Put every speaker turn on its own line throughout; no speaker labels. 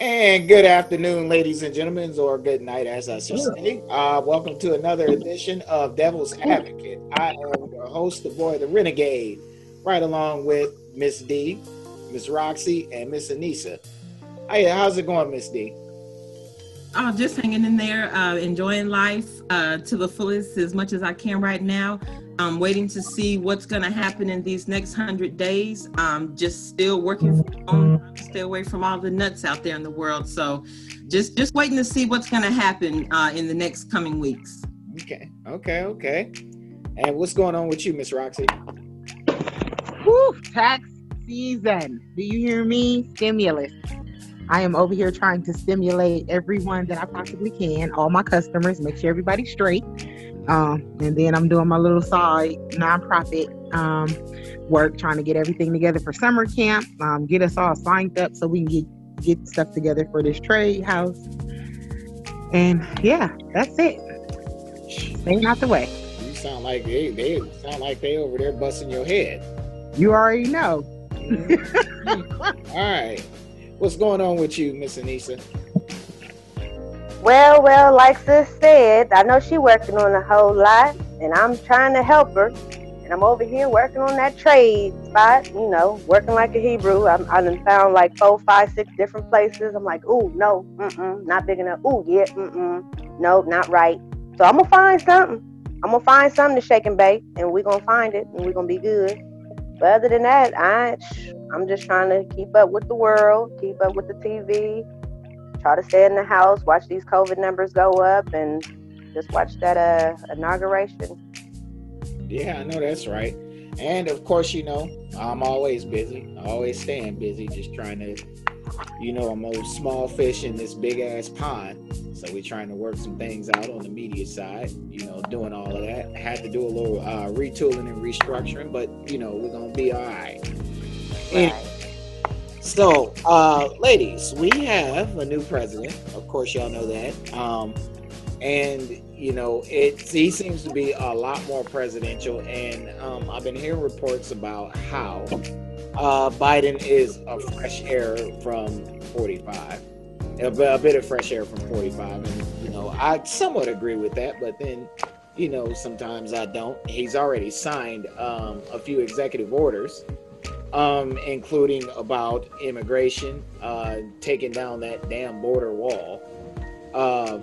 And good afternoon, ladies and gentlemen, or good night, as I should say. Uh, welcome to another edition of Devil's Advocate. I am your host, the boy, the renegade, right along with Miss D, Miss Roxy, and Miss Anissa. Hey, how's it going, Miss D?
Oh, just hanging in there, uh, enjoying life uh, to the fullest as much as I can right now. I'm waiting to see what's going to happen in these next hundred days. I'm just still working from home, stay away from all the nuts out there in the world. So, just just waiting to see what's going to happen uh, in the next coming weeks.
Okay, okay, okay. And what's going on with you, Miss Roxy?
Whew, tax season. Do you hear me? Stimulus. I am over here trying to stimulate everyone that I possibly can, all my customers, make sure everybody's straight. Um, and then I'm doing my little side nonprofit um, work, trying to get everything together for summer camp, um, get us all signed up so we can get, get stuff together for this trade house. And yeah, that's it. Staying out the way.
You sound like they, they sound like they over there busting your head.
You already know.
all right. What's going on with you, Miss Anissa?
Well, well, like sis said, I know she working on a whole lot, and I'm trying to help her. And I'm over here working on that trade spot, you know, working like a Hebrew. I'm, I done found like four, five, six different places. I'm like, ooh, no, mm-mm, not big enough. Ooh, yeah, mm-mm, no, not right. So I'm gonna find something. I'm gonna find something to shake and bake, and we're gonna find it, and we're gonna be good. But other than that, I, I'm just trying to keep up with the world, keep up with the TV, try to stay in the house, watch these COVID numbers go up, and just watch that uh, inauguration.
Yeah, I know that's right. And of course, you know, I'm always busy, always staying busy, just trying to, you know, I'm a small fish in this big ass pond. So we're trying to work some things out on the media side, you know, doing all of that. Had to do a little uh, retooling and restructuring, but you know, we're gonna be all right. right. So, uh, ladies, we have a new president. Of course, y'all know that. Um, and you know, it he seems to be a lot more presidential. And um, I've been hearing reports about how uh, Biden is a fresh air from 45, a, a bit of fresh air from 45. And you know, I somewhat agree with that, but then you know, sometimes I don't. He's already signed um, a few executive orders um, including about immigration, uh, taking down that damn border wall. Uh,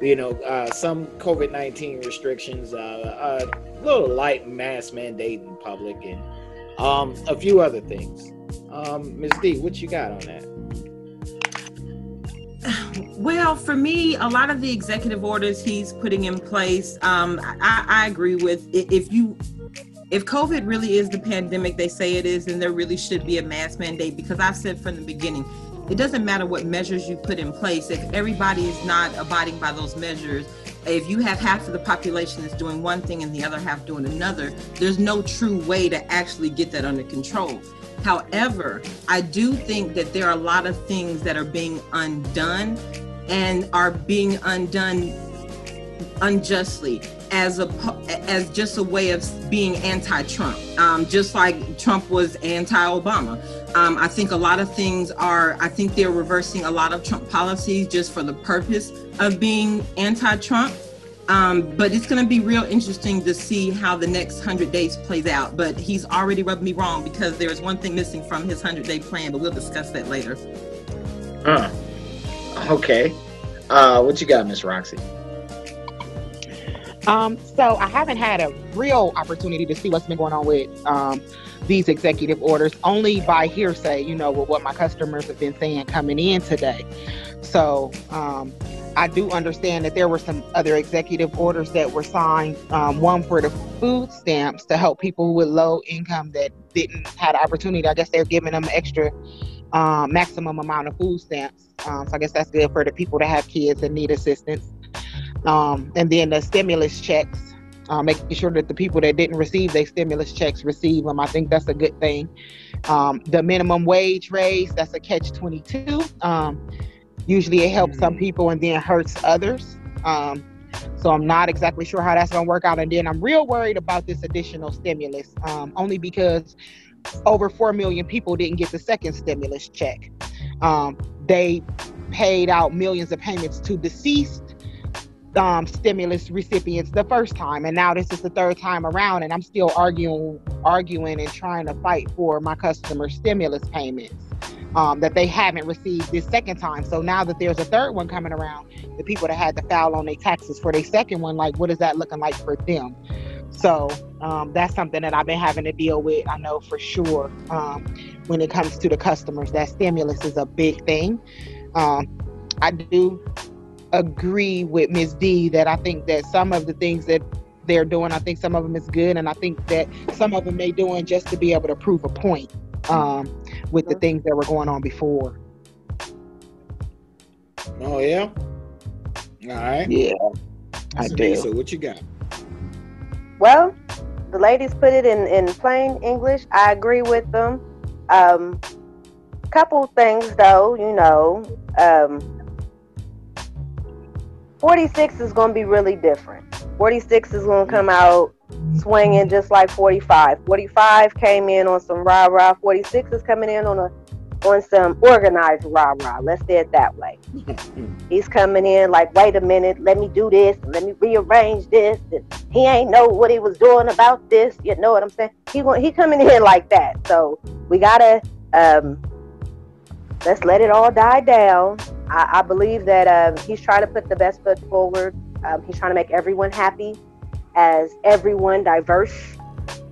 you know, uh, some COVID 19 restrictions, uh, a little light mask mandate in public, and um, a few other things. Um, Ms. D, what you got on that?
Well, for me, a lot of the executive orders he's putting in place, um, I, I agree with. If you if COVID really is the pandemic they say it is, then there really should be a mask mandate because I've said from the beginning, it doesn't matter what measures you put in place. If everybody is not abiding by those measures, if you have half of the population that's doing one thing and the other half doing another, there's no true way to actually get that under control. However, I do think that there are a lot of things that are being undone and are being undone unjustly as a as just a way of being anti-Trump, um, just like Trump was anti-Obama. Um, I think a lot of things are. I think they're reversing a lot of Trump policies just for the purpose of being anti-Trump. Um, but it's going to be real interesting to see how the next hundred days plays out. But he's already rubbed me wrong because there's one thing missing from his hundred-day plan. But we'll discuss that later.
Huh. Okay. Uh, what you got, Miss Roxy?
Um, so I haven't had a real opportunity to see what's been going on with um, these executive orders, only by hearsay, you know, with what my customers have been saying coming in today. So um, I do understand that there were some other executive orders that were signed. Um, one for the food stamps to help people with low income that didn't have the opportunity. I guess they're giving them extra um, maximum amount of food stamps. Um, so I guess that's good for the people that have kids that need assistance. Um, and then the stimulus checks, uh, making sure that the people that didn't receive their stimulus checks receive them. I think that's a good thing. Um, the minimum wage raise, that's a catch 22. Um, usually it helps some mm. people and then hurts others. Um, so I'm not exactly sure how that's going to work out. And then I'm real worried about this additional stimulus, um, only because over 4 million people didn't get the second stimulus check. Um, they paid out millions of payments to deceased um, stimulus recipients the first time, and now this is the third time around, and I'm still arguing, arguing, and trying to fight for my customer stimulus payments um, that they haven't received this second time. So now that there's a third one coming around, the people that had to file on their taxes for their second one, like what is that looking like for them? So um, that's something that I've been having to deal with. I know for sure um, when it comes to the customers, that stimulus is a big thing. Um, I do agree with Ms. D that I think that some of the things that they're doing, I think some of them is good, and I think that some of them they doing just to be able to prove a point um, with the things that were going on before.
Oh yeah. All right.
Yeah, I do.
So what you got?
Well, the ladies put it in, in plain English. I agree with them. Um, couple things though, you know, um, 46 is going to be really different. 46 is going to come out swinging just like 45. 45 came in on some rah rah. 46 is coming in on a on some organized rah rah. Let's say it that way. He's coming in like, wait a minute, let me do this, let me rearrange this. He ain't know what he was doing about this. You know what I'm saying? He going he coming in like that. So we gotta um, let's let it all die down. I, I believe that um, he's trying to put the best foot forward. Um, he's trying to make everyone happy, as everyone diverse.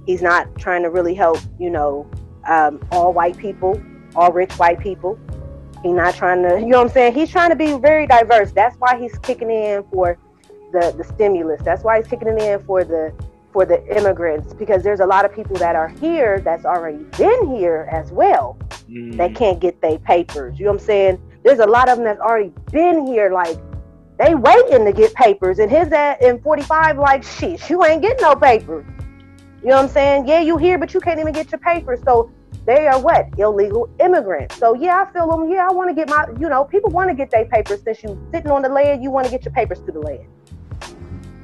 He's not trying to really help, you know, um, all white people all rich white people. He's not trying to, you know what I'm saying? He's trying to be very diverse. That's why he's kicking in for the the stimulus. That's why he's kicking it in for the for the immigrants because there's a lot of people that are here that's already been here as well mm. that can't get their papers. You know what I'm saying? There's a lot of them that's already been here like they waiting to get papers and his at in 45 like shit, you ain't getting no papers. You know what I'm saying? Yeah, you here, but you can't even get your papers. So they are what illegal immigrants. So yeah, I feel them. Yeah, I want to get my. You know, people want to get their papers. Since you sitting on the land, you want to get your papers to the land.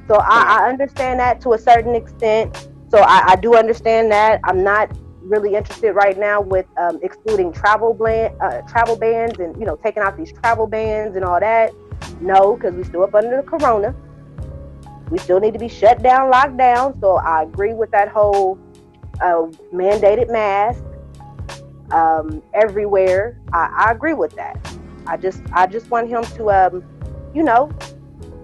So I, I understand that to a certain extent. So I, I, do understand that. I'm not really interested right now with um, excluding travel ban, uh, travel bans, and you know taking out these travel bans and all that. No, because we still up under the corona. We still need to be shut down, locked down. So I agree with that whole uh, mandated mask um, everywhere. I, I, agree with that. I just I just want him to um, you know,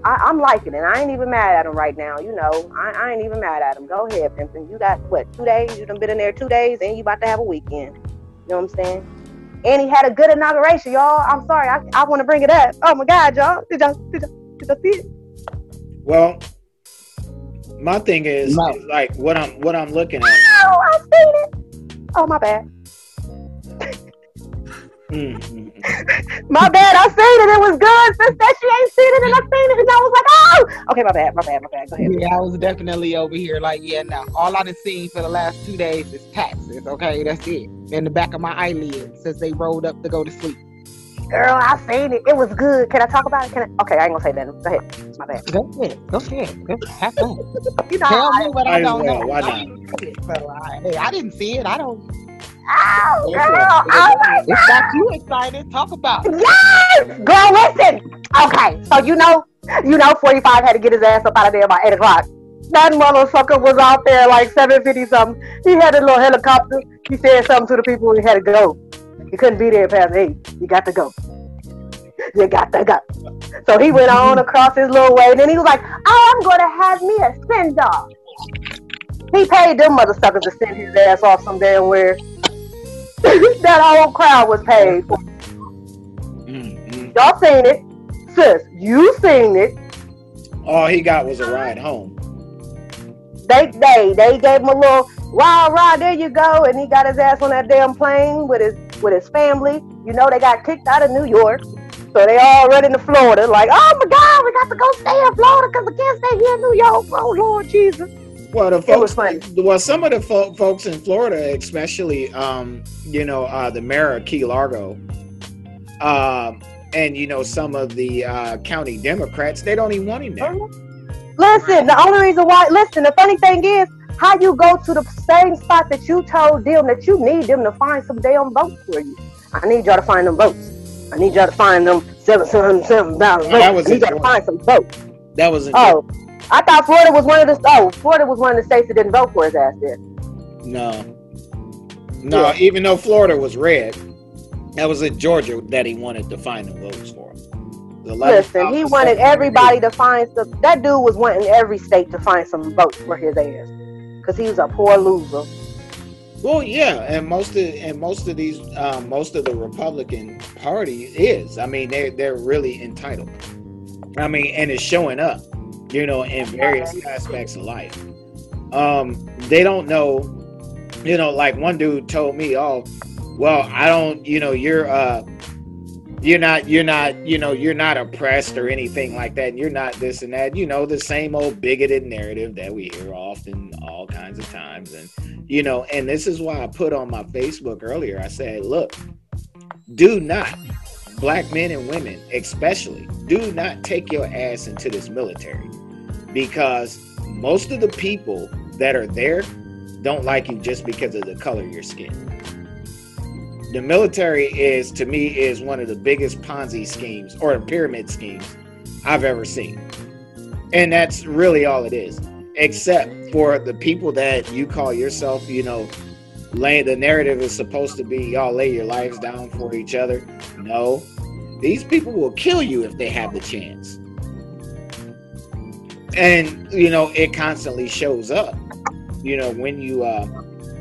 I, am liking it. I ain't even mad at him right now. You know, I, I ain't even mad at him. Go ahead, Pimpin. You got what two days? You done been in there two days, and you about to have a weekend. You know what I'm saying? And he had a good inauguration, y'all. I'm sorry, I, I want to bring it up. Oh my God, y'all! Did y'all did y'all, did y'all see it?
Well, my thing is, no. is like what I'm what I'm looking at.
Oh, I seen it. Oh my bad. Mm-hmm. my bad. I seen it. It was good. Since that she ain't seen it, and I seen it, and I was like, oh, okay, my bad, my bad, my bad. Go ahead.
Yeah, I was definitely over here. Like, yeah, no. All I've seen for the last two days is taxes. Okay, that's it. In the back of my eyelids since they rolled up to go to sleep.
Girl, I seen it. It was good. Can I talk about it? Can I? Okay, I ain't gonna say that. Go ahead. It's my bad.
Go ahead. Go ahead. Go have fun. you know, Tell I, me what I, I don't know. Why not? So, I, hey, I didn't see it. I don't.
Oh, girl. Oh, my
It's got you excited. Talk about it.
Yes! Girl, listen. Okay, so you know, you know, 45 had to get his ass up out of there by 8 o'clock. That motherfucker was out there like 750 something. He had a little helicopter. He said something to the people and he had to go. He couldn't be there past 8. You got to go. You got to go. So he went on across his little way and then he was like, oh, I'm going to have me a send off. He paid them motherfuckers to send his ass off some damn where. that whole crowd was paid for. Mm-hmm. Y'all seen it. Sis, you seen it.
All he got was a ride home.
They they they gave him a little rah rah, there you go, and he got his ass on that damn plane with his with his family. You know they got kicked out of New York. So they all running to Florida, like, oh my God, we got to go stay in Florida because we can't stay here in New York. Oh Lord Jesus.
Well, the folks, well, some of the fo- folks in Florida, especially, um, you know, uh, the mayor of Key Largo, um, and you know, some of the uh, county Democrats, they don't even want him there.
Listen, the only reason why, listen, the funny thing is, how you go to the same spot that you told them that you need them to find some damn votes for you. I need y'all to find them votes. I need y'all to find them seven seven seven thousand
Oh, that
votes.
was
I need y'all to find some votes.
That was
Oh, I thought Florida was one of the oh Florida was one of the states that didn't vote for his ass. There.
No. No,
Yeah.
even though Florida was red, that was in Georgia that he wanted to find the votes for. The
Listen, he wanted everybody to find some. That dude was wanting every state to find some votes for his ass, cause he was a poor loser.
Well, yeah, and most of and most of these, um, most of the Republican Party is. I mean, they they're really entitled. I mean, and it's showing up, you know, in various aspects of life. Um, they don't know, you know, like one dude told me, "Oh, well, I don't, you know, you're uh, you're not, you're not, you know, you're not oppressed or anything like that. And you're not this and that. You know, the same old bigoted narrative that we hear often, all kinds of times, and." you know and this is why i put on my facebook earlier i said look do not black men and women especially do not take your ass into this military because most of the people that are there don't like you just because of the color of your skin the military is to me is one of the biggest ponzi schemes or pyramid schemes i've ever seen and that's really all it is except for the people that you call yourself, you know, lay the narrative is supposed to be y'all lay your lives down for each other. No, these people will kill you if they have the chance. And you know, it constantly shows up. You know, when you uh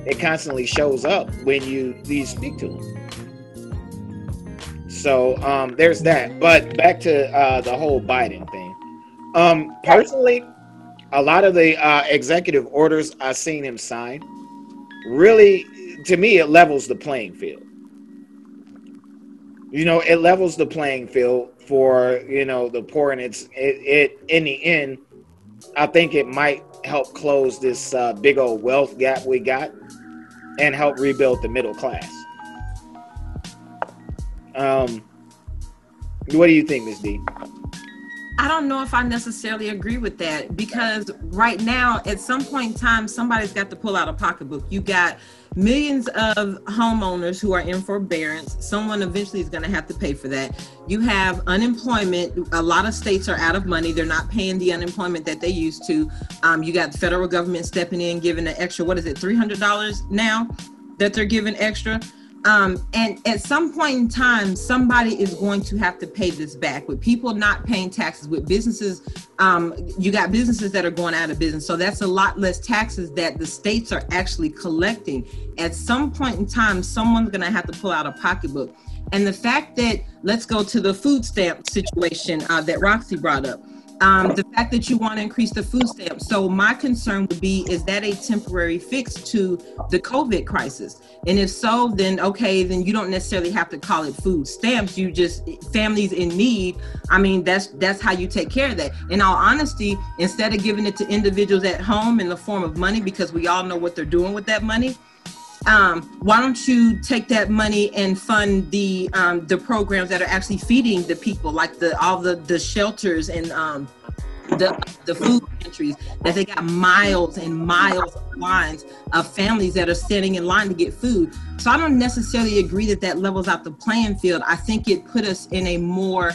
it constantly shows up when you you speak to them. So um there's that. But back to uh the whole Biden thing. Um personally, a lot of the uh, executive orders I've seen him sign really, to me, it levels the playing field. You know, it levels the playing field for you know the poor, and it's it, it in the end, I think it might help close this uh, big old wealth gap we got, and help rebuild the middle class. Um, what do you think, Ms. D?
I don't know if I necessarily agree with that because right now, at some point in time, somebody's got to pull out a pocketbook. You got millions of homeowners who are in forbearance. Someone eventually is going to have to pay for that. You have unemployment. A lot of states are out of money. They're not paying the unemployment that they used to. Um, you got the federal government stepping in, giving an extra, what is it, $300 now that they're giving extra? Um, and at some point in time, somebody is going to have to pay this back. With people not paying taxes, with businesses, um, you got businesses that are going out of business. So that's a lot less taxes that the states are actually collecting. At some point in time, someone's going to have to pull out a pocketbook. And the fact that, let's go to the food stamp situation uh, that Roxy brought up. Um, the fact that you want to increase the food stamps. So my concern would be, is that a temporary fix to the COVID crisis? And if so, then okay, then you don't necessarily have to call it food stamps. You just families in need. I mean, that's that's how you take care of that. In all honesty, instead of giving it to individuals at home in the form of money, because we all know what they're doing with that money, um, why don't you take that money and fund the um, the programs that are actually feeding the people, like the all the the shelters and um, the the food pantries that they got miles and miles of lines of families that are standing in line to get food. So I don't necessarily agree that that levels out the playing field. I think it put us in a more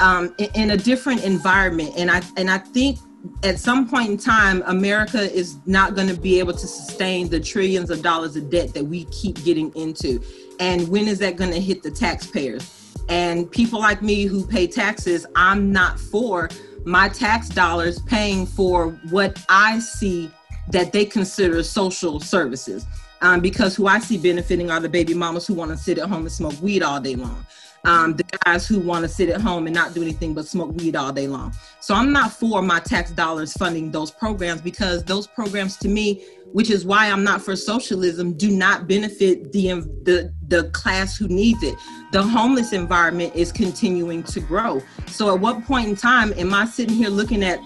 um, in, in a different environment, and I and I think at some point in time, America is not going to be able to sustain the trillions of dollars of debt that we keep getting into. And when is that going to hit the taxpayers? And people like me who pay taxes, I'm not for my tax dollars paying for what I see that they consider social services. Um, because who I see benefiting are the baby mamas who want to sit at home and smoke weed all day long um, the guys who want to sit at home and not do anything but smoke weed all day long. So I'm not for my tax dollars funding those programs because those programs to me, which is why I'm not for socialism, do not benefit the the the class who needs it. The homeless environment is continuing to grow. So at what point in time am I sitting here looking at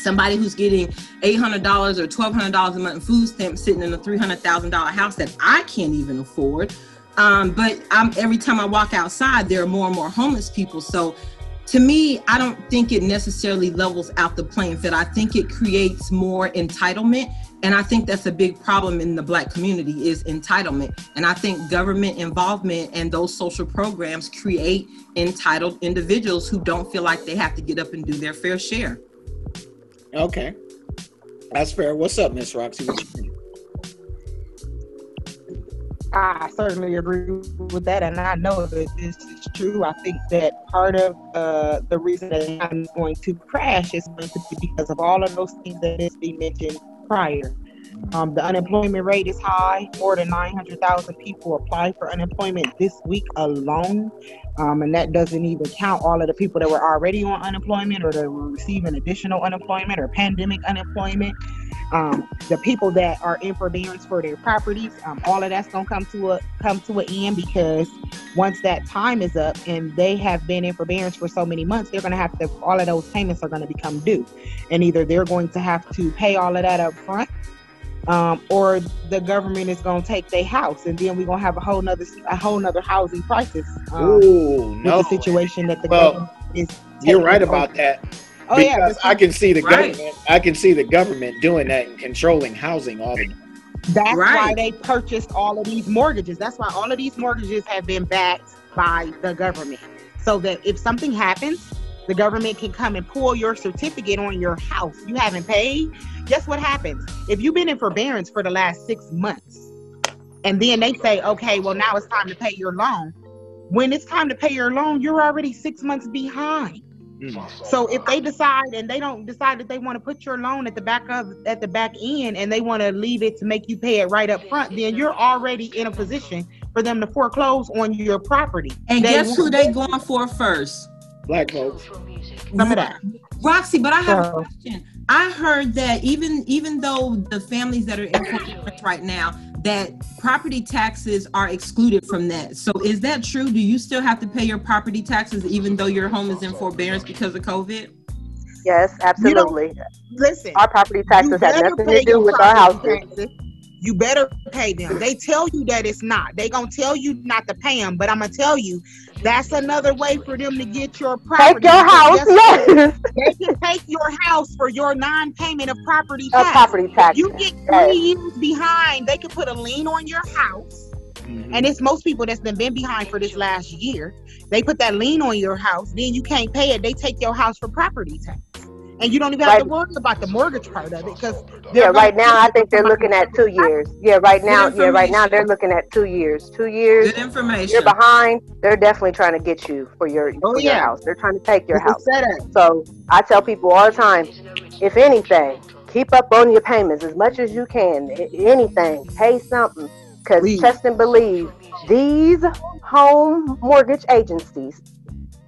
somebody who's getting $800 or $1,200 a month in food stamps sitting in a $300,000 house that I can't even afford? Um, but I'm, every time I walk outside, there are more and more homeless people. So to me, I don't think it necessarily levels out the playing field. I think it creates more entitlement. And I think that's a big problem in the black community is entitlement. And I think government involvement and those social programs create entitled individuals who don't feel like they have to get up and do their fair share.
Okay. That's fair. What's up, Miss Roxy?
I certainly agree with that, and I know that this is true. I think that part of uh, the reason that I'm going to crash is going to be because of all of those things that is been mentioned prior. Um, the unemployment rate is high. More than 900,000 people applied for unemployment this week alone. Um, and that doesn't even count all of the people that were already on unemployment or that were receiving additional unemployment or pandemic unemployment um, the people that are in forbearance for their properties, um, all of that's gonna come to a come to an end because once that time is up and they have been in forbearance for so many months, they're gonna have to all of those payments are gonna become due, and either they're going to have to pay all of that up front, um, or the government is gonna take their house, and then we're gonna have a whole nother a whole nother housing crisis. Um,
Ooh, no.
with the situation that the
Well,
government is.
You're right
over.
about that.
Oh yeah,
because
but
I can see the
Right.
government. I can see the government doing that and controlling housing all the time.
That's why they purchased all of these mortgages. That's why all of these mortgages have been backed by the government. So that if something happens, the government can come and pull your certificate on your house. You haven't paid. Guess what happens? If you've been in forbearance for the last six months, and then they say, okay, well, now it's time to pay your loan. When it's time to pay your loan, you're already six months behind.
Mm.
So if they decide and they don't decide that they want to put your loan at the back of at the back end and they want to leave it to make you pay it right up front, then you're already in a position for them to foreclose on your property.
And
They
guess who
want-
they going for first?
Black folks.
Some of that.
Roxy, but I have
So-
a question. I heard that even even though the families that are in forbearance right now, that property taxes are excluded from that. So is that true? Do you still have to pay your property taxes even though your home is in forbearance because of COVID?
Yes, absolutely.
Listen,
Our property taxes
you
have nothing to do with our
property
houses.
taxes. You better pay them. They tell you that it's not. They gonna tell you not to pay them, but I'm gonna tell you that's another way for them to get your property.
Take your house, yes.
They can take your house for your non-payment of property
Of
tax.
property taxes.
You get
Yes.
three years behind. They can put a lien on your house,
Mhm.
and it's most people that's been been behind for this last year. They put that lien on your house, then you can't pay it. They take your house for property tax, and you don't even have to worry about the mortgage part of it because
Yeah, right now I think they're looking at two years. Yeah, right now, yeah, right now they're looking at two years. Two years.
Good information.
You're behind. They're definitely trying to get you for your
Oh,
for your
yeah.
house. They're trying to take your
It's a
house.
setup.
So I tell people all the time, if anything, keep up on your payments as much as you can. Anything, pay something, because trust and believe these home mortgage agencies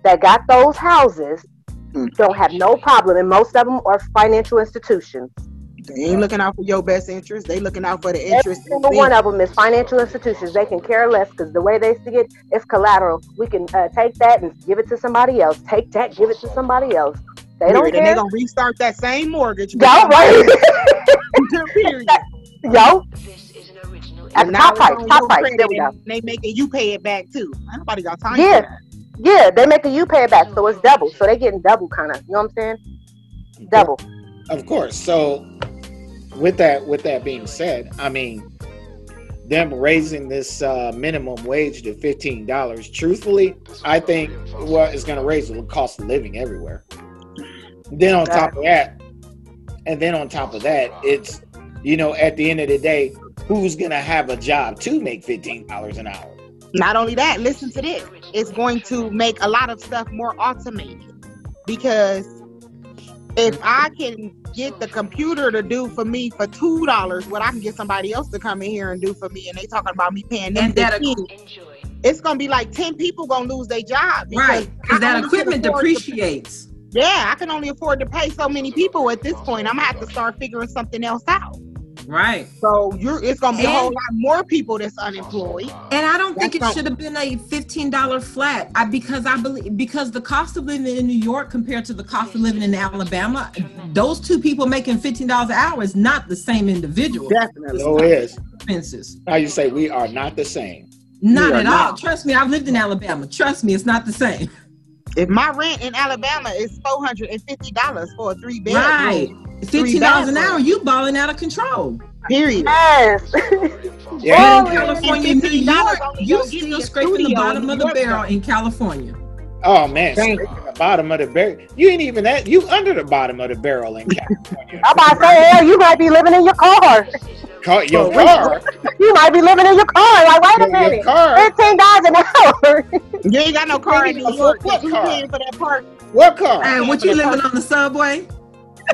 that got those houses Don't have no problem, and most of them are financial institutions.
They ain't looking out for your best interest. They looking out for the
Every
interest.
single
of
one of them is financial institutions. They can care less because the way they see it, it's collateral. We can uh, take that and give it to somebody else. Take that, give it to somebody else. They don't.
And
care.
they gonna restart that same mortgage.
Yo, right?
Period.
Yo, at
And
the
now
top price, top price. There we go.
They making you pay it back too. Nobody got time
Yeah. Yeah, they making you pay it back, so it's double. So they getting double, kind of. You know what I'm saying? Double.
Of course. So with that with that being said, I mean them raising this uh, minimum wage to fifteen dollars. Truthfully, I think what is going to raise the cost of living everywhere. Then on top of that, and then on top of that, it's you know at the end of the day, who's going to have a job to make fifteen dollars an hour?
Not only that, listen to this. It's going to make a lot of stuff more automated because if I can get the computer to do for me for two dollars what I can get somebody else to come in here and do for me, and they talking about me paying them
And that
15, it's gonna be like ten people gonna lose their job. because
Right, because that equipment
afford to-
depreciates.
yeah, I can only afford to pay so many people at this point. I'm gonna have to start figuring something else out.
Right.
So you're it's gonna be a whole lot more people that's unemployed.
And I don't think
That's
it
not-
should have been a fifteen dollar flat. I because I believe because the cost of living in New York compared to the cost of living in Alabama, those two people making fifteen dollars an hour is not the same individual.
Definitely.
So oh, it is.
Expenses.
How you say we are not the same.
Not
are
at all. Trust me, I've lived in Alabama. Trust me, it's not the same.
If my rent in Alabama is four hundred and fifty dollars for a three bedroom,
Right. Fifteen dollars an hour, you balling out of control.
period.
Yes.
Yeah.
in California, oh,
and
New York, you
gonna
still scraping the bottom of the barrel
though.
in California.
Oh man, the bottom of the barrel. You ain't even that. You under the bottom of the barrel in California.
I'm about to say, hell, you might be living in your car.
Car, your car,
You might be living in your car. Like, wait a
your, your
minute.
car.
Fifteen dollars an hour.
You ain't got no car in New York.
foot
You
car.
paying for that park.
What car?
Hey, what you living on the subway?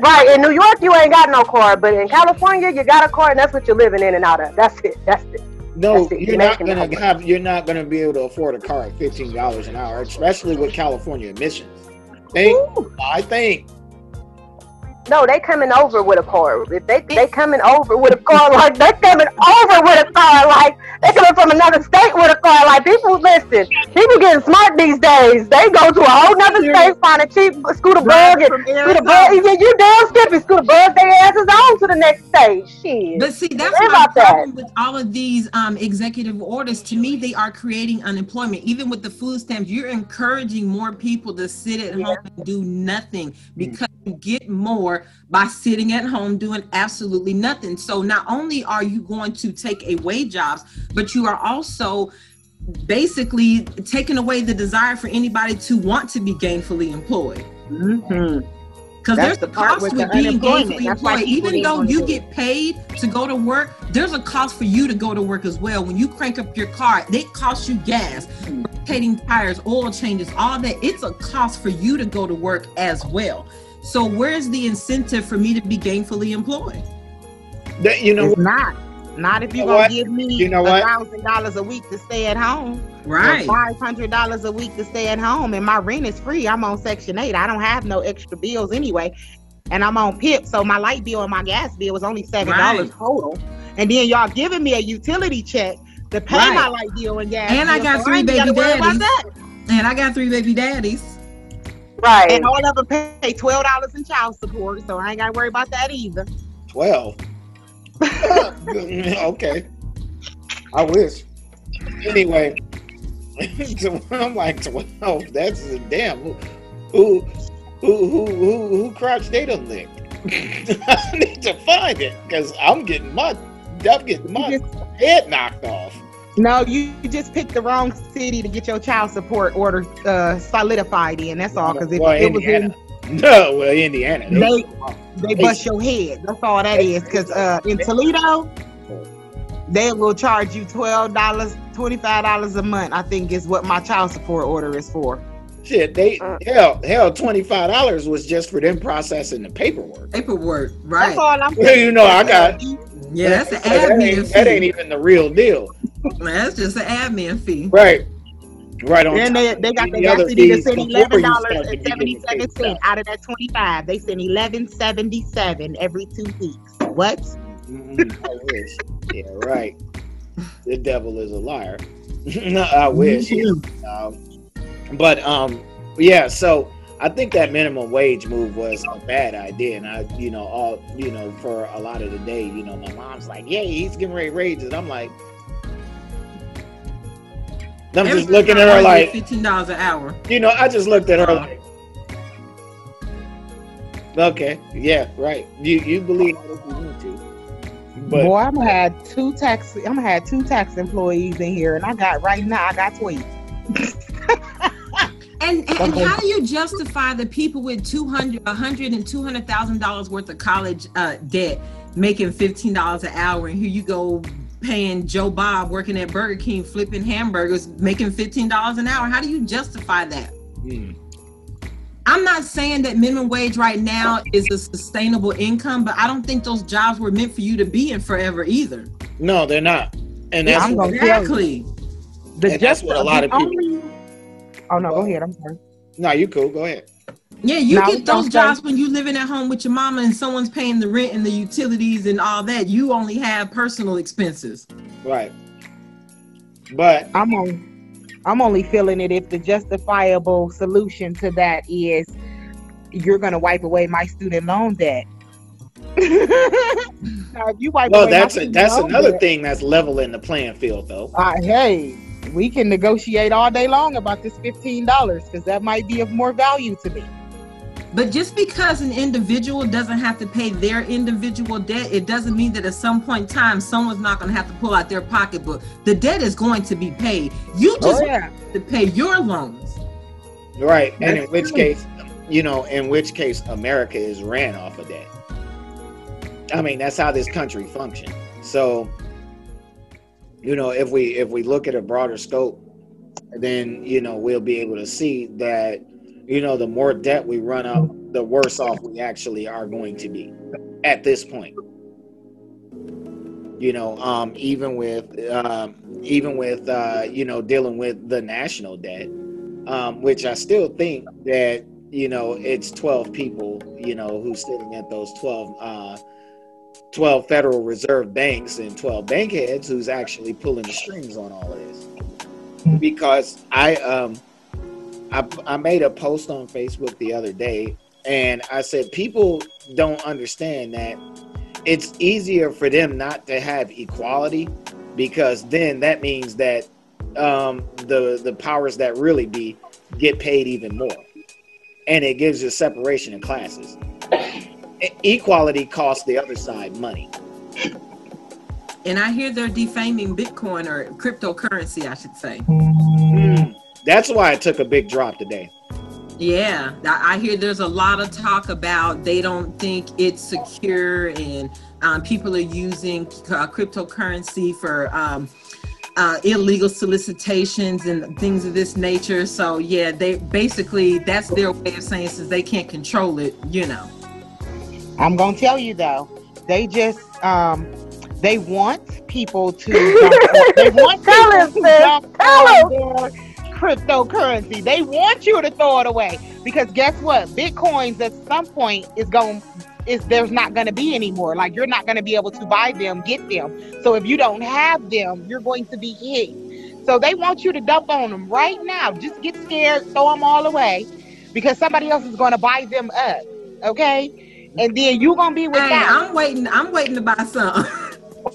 Right. In New York, you ain't got no car, but in California, you got a car, and that's what you're living in and out of. That's it. That's it.
No,
That's it.
you're
You're
not gonna have. You're not gonna be able to afford a car at fifteen dollars an hour, especially with California emissions. Think, I think.
No, they coming over with a car. If they they coming over with a car like they coming over with a car like they coming from another state with a car like people listen. People getting smart these days. They go to a whole nother state, find a cheap scooter bug and scooter bug. You, you damn skippy scooter bug their asses on to the next stage. Shit.
But see, that's
Worry
my
about that.
problem with all of these um, executive orders. To me, they are creating unemployment. Even with the food stamps, you're encouraging more people to sit at
Yeah.
home and do nothing because you get more by sitting at home doing absolutely nothing. So not only are you going to take away jobs, but you are also basically taking away the desire for anybody to want to be gainfully employed.
Mhm.
Because there's
the
a cost
with
with being gainfully
That's
employed. Even though you get paid to go to work, there's a cost for you to go to work as well. When you crank up your car, it costs you gas, rotating tires, oil changes, all that. It's a cost for you to go to work as well. So where's the incentive for me to be gainfully employed?
That, you know,
It's not. Not if
You
you're
know
gonna
what?
give me
You know
a thousand dollars a week to stay at home.
Right.
Five hundred dollars a week to stay at home, and my rent is free. I'm on Section Eight. I don't have no extra bills anyway, and I'm on PIP, so my light bill and my gas bill was only seven dollars
Right.
total. And then y'all giving me a utility check to pay
Right.
my light bill and gas.
And I got
so
three
ain't gotta
baby daddies. And I got three baby daddies.
Right.
And all of them pay twelve dollars in child support, so I ain't gotta worry about that either.
twelve. okay, I wish. Anyway, so I'm like twelve. That's a damn. Who, who, who, who, who, who crotch they done licked? I need to find it because I'm getting my, I'm getting my head knocked off.
No, you you just picked the wrong city to get your child support order uh, solidified in. That's all. Because if
Well,
it was in
Indiana. No, well, Indiana.
They they bust your head. That's all that is. Because uh, in Toledo, they will charge you twelve dollars, twenty five dollars a month. I think is what my child support order is for.
Shit, they
Uh.
hell, hell, twenty five dollars was just for them processing the paperwork.
Paperwork. right?
That's
Right.
all I'm
Well, you know, I got
Yeah, that's an
that,
admin
ain't, that ain't even the real deal,
That's just an admin fee.
right? Right on.
Then they, they got the
other
audacity to
fees
send
before
eleven
you
dollars
start to
and
be
seventy
getting
seven
paid
cents out of that twenty five. They send eleven seventy seven every two weeks. What?
Mm-mm, I wish. Yeah, right. The devil is a liar. no, I wish. Um, but um, yeah. So I think that minimum wage move was a bad idea, and I, you know, all you know, for a lot of the day, you know, my mom's like, "Yeah, he's getting ready to raise it." I'm like, I'm just looking at her like,
fifteen dollars an hour.
you know, I just looked at her like, okay, yeah, right. You you believe it if you want to, but
Boy, I'm gonna have two tax. I'm gonna have two tax employees in here, and I got right now. I got twelve.
And, and, and how do you justify the people with 200, 100 and 200,000 dollars worth of college uh, debt making $15 an hour and here you go paying Joe Bob working at Burger King flipping hamburgers making $15 an hour? How do you justify that?
hmm,
I'm not saying that minimum wage right now is a sustainable income, but I don't think those jobs were meant for you to be in forever either.
no, they're not, and that's
I'm
what-
gonna tell you.
Exactly.
The
And that's what a lot of people-
only- Oh no, go ahead. I'm sorry.
no, you cool. Go ahead.
Yeah, you
Now,
get those
don't
jobs when you're living at home with your mama and someone's paying the rent and the utilities and all that. You only have personal expenses.
Right. But
I'm on. I'm only feeling it if the justifiable solution to that is you're gonna wipe away my student loan debt. now, if you wipe
well,
away my
that's a, that's another
debt,
thing that's leveling the playing field, though.
Uh, hey, we can negotiate all day long about this $15 because that might be of more value to me.
But just because an individual doesn't have to pay their individual debt, it doesn't mean that at some point in time someone's not going to have to pull out their pocketbook. The debt is going to be paid. You
Oh,
just
yeah.
have to pay your loans.
Right. And in which
true.
case, you know, in which case America is ran off of that. I mean, that's how this country functions. So, you know, if we if we look at a broader scope, then you know we'll be able to see that you know the more debt we run up, the worse off we actually are going to be at this point. You know, um, even with um, even with uh, you know dealing with the national debt, um, which I still think that you know it's 12 people you know who's sitting at those 12 uh, 12 Federal Reserve banks and 12 bank heads who's actually pulling the strings on all of this. Because I um I, I made a post on Facebook the other day and I said people don't understand that it's easier for them not to have equality because then that means that um, the the powers that really be get paid even more. And it gives you separation in classes. Equality costs the other side money.
And I hear they're defaming Bitcoin or cryptocurrency, I should say.
That's why it took a big drop today
Yeah, I I hear there's a lot of talk about they don't think it's secure and um, people are using uh, cryptocurrency for um, uh, illegal solicitations and things of this nature. So yeah, they basically that's their way of saying since they can't control it, you know.
I'm gonna tell you though, they just um they want people to dump, they want
Tell
people
him,
to
sis.
dump
Tell
on their cryptocurrency. They want you to throw it away because guess what? Bitcoins at some point is going is there's not going to be anymore. Like you're not going to be able to buy them, get them. So if you don't have them, you're going to be hit. So they want you to dump on them right now. Just get scared, throw them all away because somebody else is going to buy them up. Okay? And then you're going to be
Hey,
without.
I'm waiting. I'm waiting to buy some.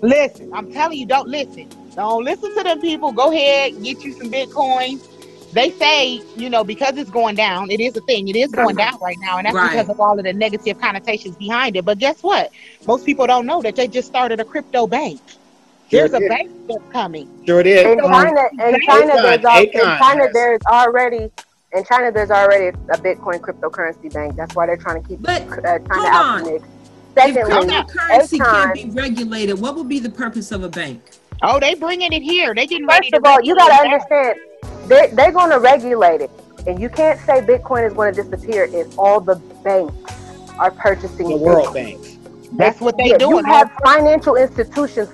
Listen, I'm telling you, don't listen. Don't listen to them people. Go ahead, get you some bitcoins. They say, you know, because it's going down, it is a thing. It is going down right now, and that's
Right.
because of all of the negative connotations behind it. But guess what? Most people don't know that they just started a crypto bank.
Sure
There's a bank that's coming.
sure it
is.
In
China, in China,
Akon-
there's al- in China
has-
there's already in China there's already a Bitcoin cryptocurrency bank. That's why they're trying to keep
But
uh, China
hold
out
on.
the mix.
if
Secondly,
cryptocurrency can't be regulated, what would be the purpose of a bank?
Oh, they bringing it here. They getting ready
First
to.
of all, you got to
that.
understand, they're, they're going to regulate it. And you can't say Bitcoin is going to disappear if all the banks are purchasing
the world banks
That's what they
Yeah,
doing.
You have financial institutions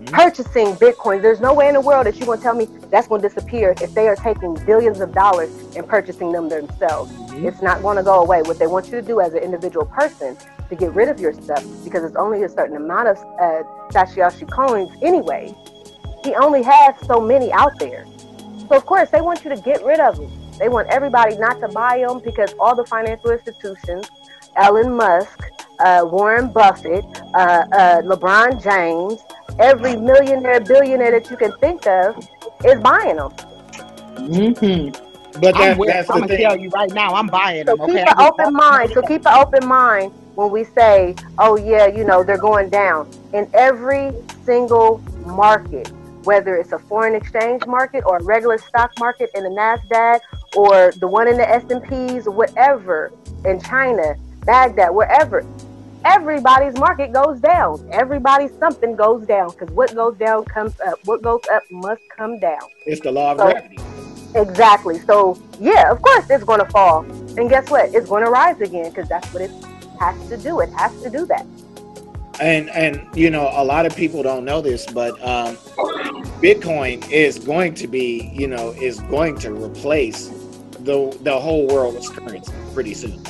Mhm.
purchasing Bitcoin. There's no way in the world that you're going to tell me that's going to disappear if they are taking billions of dollars and purchasing them themselves.
Mhm.
It's not going to go away. What they want you to do as an individual person to get rid of your stuff because it's only a certain amount of uh, Satoshi coins anyway. He only has so many out there. So of course they want you to get rid of them. They want everybody not to buy them because all the financial institutions, Elon Musk, uh, Warren Buffett, uh, uh, LeBron James, every millionaire, billionaire that you can think of is buying them.
Mm-hmm.
but that,
I'm, with,
that's
I'm
the
gonna
thing
tell you right now, I'm buying
So
them.
keep
Okay,
an open mind. So keep an open mind when we say, "Oh yeah, you know they're going down." In every single market, whether it's a foreign exchange market or a regular stock market in the Nasdaq or the one in the S and P's or whatever in China, Baghdad, wherever, everybody's market goes down. Everybody's something goes down because what goes down comes up. What goes up must come down.
it's the law of
So-
gravity
Exactly. So yeah, of course it's going to fall, and guess what? It's going to rise again because that's what it has to do. It has to do that.
And and you know a lot of people don't know this but um bitcoin is going to be you know is going to replace the the whole world's currency pretty soon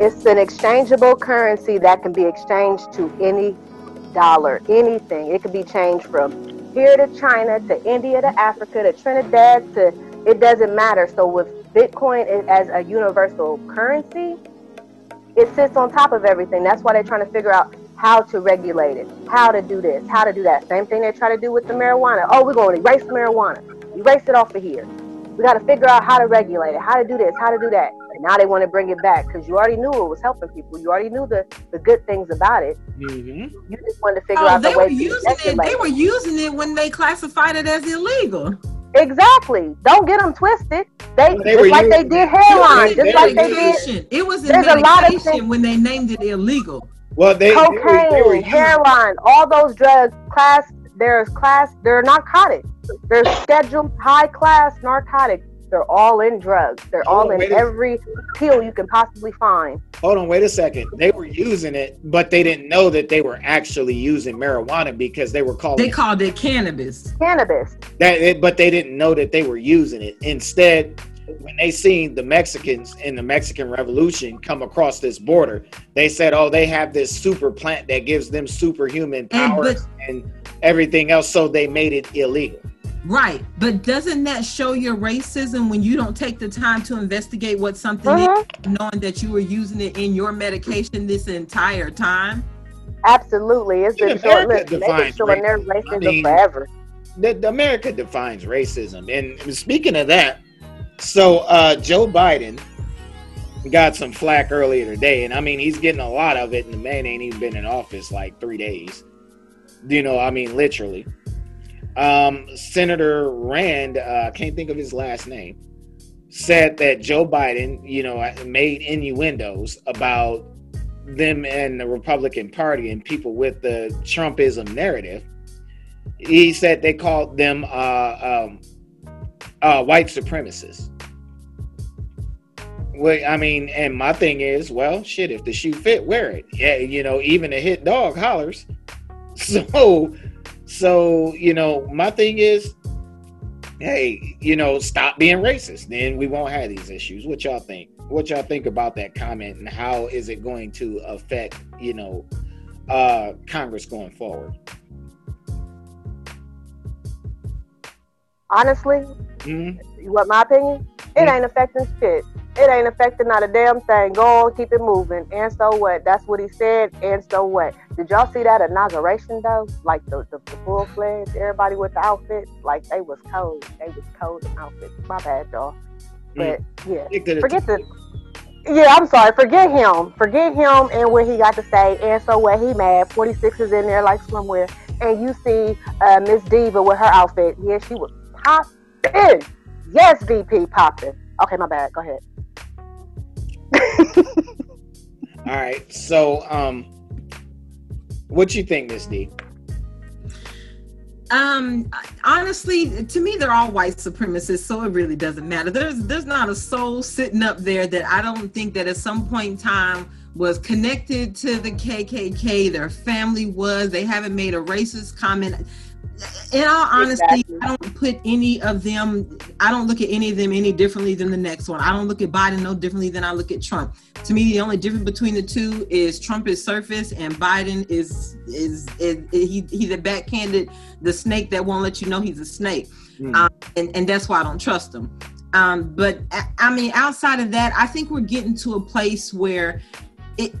It's an exchangeable currency that can be exchanged to any dollar, anything. It can be changed from here to China to India to Africa to Trinidad to it doesn't matter. So with Bitcoin as a universal currency, it sits on top of everything. That's why they're trying to figure out how to regulate it, how to do this, how to do that. Same thing they try to do with the marijuana. Oh, we're going to erase marijuana, erase it off of here. We got to figure out how to regulate it, how to do this, how to do that. And now they want to bring it back because you already knew it was helping people. You already knew the, the good things about it.
Mm-hmm.
You just wanted to figure
Oh,
out
they
the
were
way to
using it. They were using it when they classified it as illegal.
Exactly. Don't get them twisted. They,
Well, they
just
were
like they did hairline,
They-
just like they did.
It was in
There's a lot of things-
when they named it illegal.
Well, they, they were- they were
cocaine,
using-
all those drugs, class, there's class, they're narcotics. They're scheduled high class narcotics. They're all in drugs. They're
Hold
all
on,
in
wait a-
every pill you can possibly find.
Hold on, wait a second. They were using it, but they didn't know that they were actually using marijuana because they were calling
They called it cannabis.
Cannabis.
that. But they didn't know that they were using it. Instead, when they seen the Mexicans in the Mexican Revolution come across this border, they said, "Oh, they have this super plant that gives them superhuman
And
powers and everything else," so they made it illegal.
Right. But doesn't that show your racism when you don't take the time to investigate what something
Mhm.
is, knowing that you were using it in your medication this entire time?
Absolutely. It's been
Even
short
America
lived. They've been
defines
showing their
racism. I mean,
forever.
the, the America defines racism. And speaking of that, so uh, Joe Biden got some flack earlier today, and I mean he's getting a lot of it, and the man ain't even been in office like three days. You know, I mean literally. Um, Senator Rand, uh, I can't think of his last name, said that Joe Biden, you know, made innuendos about them and the Republican Party and people with the Trumpism narrative he said they called them uh, um, uh, white supremacists. Well, I mean, and my thing is, well, shit, if the shoe fit, wear it. Yeah, you know, even a hit dog hollers. So, so you know, my thing is, hey, you know, stop being racist. Then we won't have these issues. What y'all think? What y'all think about that comment, and how is it going to affect, you know, uh, Congress going forward?
Honestly,
Mhm.
you want my opinion? It
Mm.
ain't affecting shit. It ain't affecting not a damn thing. Go on, keep it moving. And so what? That's what he said. And so what? Did y'all see that inauguration though? Like the, the, the full fledged, everybody with the outfits. Like they was cold. They was cold in outfits. My bad, y'all. But yeah,
to the
forget the. Yeah, I'm sorry. Forget him. Forget him and what he got to say. And so what? He mad. 46 is in there like swimwear. And you see uh, Miss Diva with her outfit. Yeah, she was popping. Yes, VP popping. Okay, my bad. Go ahead.
All right. So, um, what you think, Miss D?
Um, honestly, to me, they're all white supremacists, so it really doesn't matter. There's there's not a soul sitting up there that I don't think that at some point in time was connected to the KKK. Their family was. They haven't made a racist comment. In all honesty,
Exactly.
I don't put any of them. I don't look at any of them any differently than the next one. I don't look at Biden no differently than I look at Trump. To me, the only difference between the two is Trump is surface and Biden is is, is, he he's a backhanded the snake that won't let you know he's a snake,
Hmm.
um, and and that's why I don't trust him. Um, but I, I mean, outside of that, I think we're getting to a place where it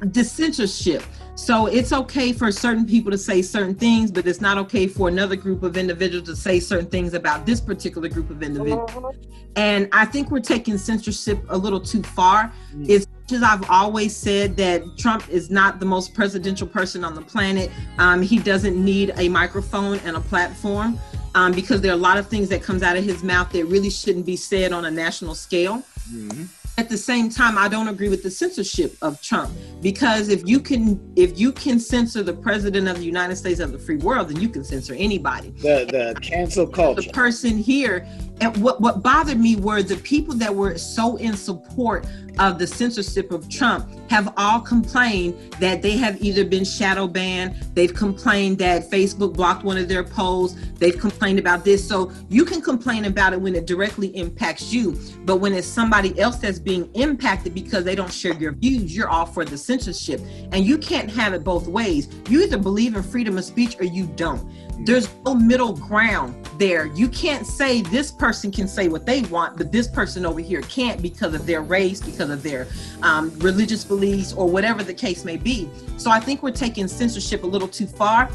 the censorship. So it's okay for certain people to say certain things, but it's not okay for another group of individuals to say certain things about this particular group of individuals.
Mhm.
And I think we're taking censorship a little too far. As much as I've always said that Trump is not the most presidential person on the planet, um, he doesn't need a microphone and a platform um, because there are a lot of things that comes out of his mouth that really shouldn't be said on a national scale
Mhm.
At the same time i don't agree with the censorship of trump because if you can if you can censor the president of the united states of the free world then you can censor anybody
The the cancel culture.
the person here and what what bothered me were the people that were so in support of the censorship of Trump have all complained that they have either been shadow banned, they've complained that Facebook blocked one of their posts, they've complained about this. So you can complain about it when it directly impacts you, but when it's somebody else that's being impacted because they don't share your views, you're all for the censorship. And you can't have it both ways. You either believe in freedom of speech or you don't. Mm. There's no middle ground there. You can't say this person person can say what they want, but this person over here can't because of their race, because of their um, religious beliefs, or whatever the case may be. So I think we're taking censorship a little too far,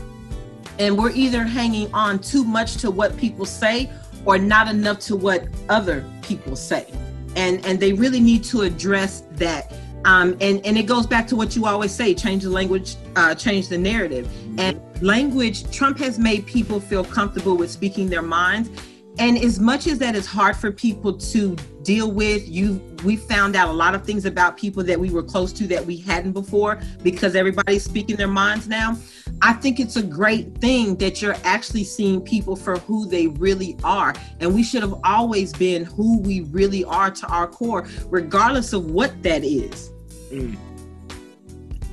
and we're either hanging on too much to what people say or not enough to what other people say. And and they really need to address that. Um, and and it goes back to what you always say: change the language, uh, change the narrative. And language, Trump has made people feel comfortable with speaking their minds. And as much as that is hard for people to deal with, you we found out a lot of things about people that we were close to that we hadn't before because everybody's speaking their minds now. I think it's a great thing that you're actually seeing people for who they really are. And we should have always been who we really are to our core, regardless of what that is.
Mm.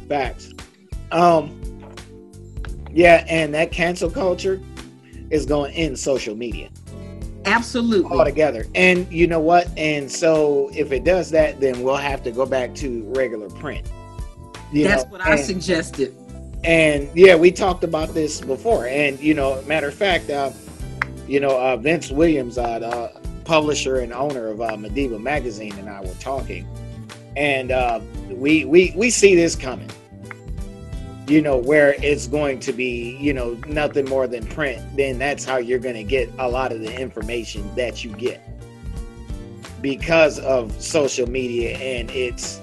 Facts. Um, yeah, and that cancel culture is going in social media
Absolutely.
altogether. And you know what? And so if it does that, then we'll have to go back to regular print. You
That's
know,
what I
and-
suggested.
and yeah, we talked about this before. And you know, matter of fact, uh, you know, uh, Vince Williams, uh, the publisher and owner of uh, Mediva magazine, and I were talking, and uh, we we we see this coming. You know, where it's going to be, you know, nothing more than print. Then that's how you're going to get a lot of the information that you get because of social media and its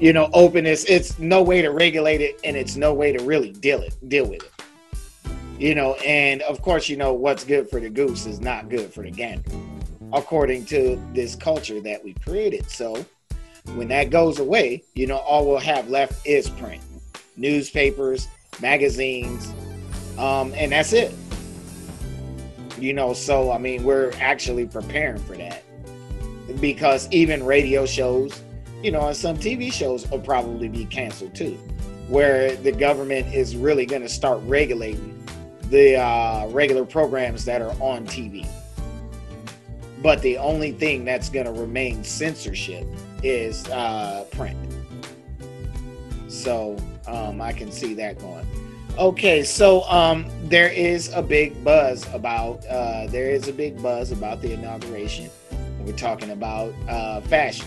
you know openness. It's no way to regulate it and it's no way to really deal it deal with it. You know and of course you know what's good for the goose is not good for the gander according to this culture that we created. So when that goes away you know all we'll have left is print newspapers magazines um and that's it you know so i mean we're actually preparing for that because even radio shows you know, and some TV shows will probably be canceled too, where the government is really going to start regulating the uh, regular programs that are on TV. But the only thing that's going to remain censorship is uh, print. So um, I can see that going. Okay, so um, there is a big buzz about uh, there is a big buzz about the inauguration. We're talking about uh, fashion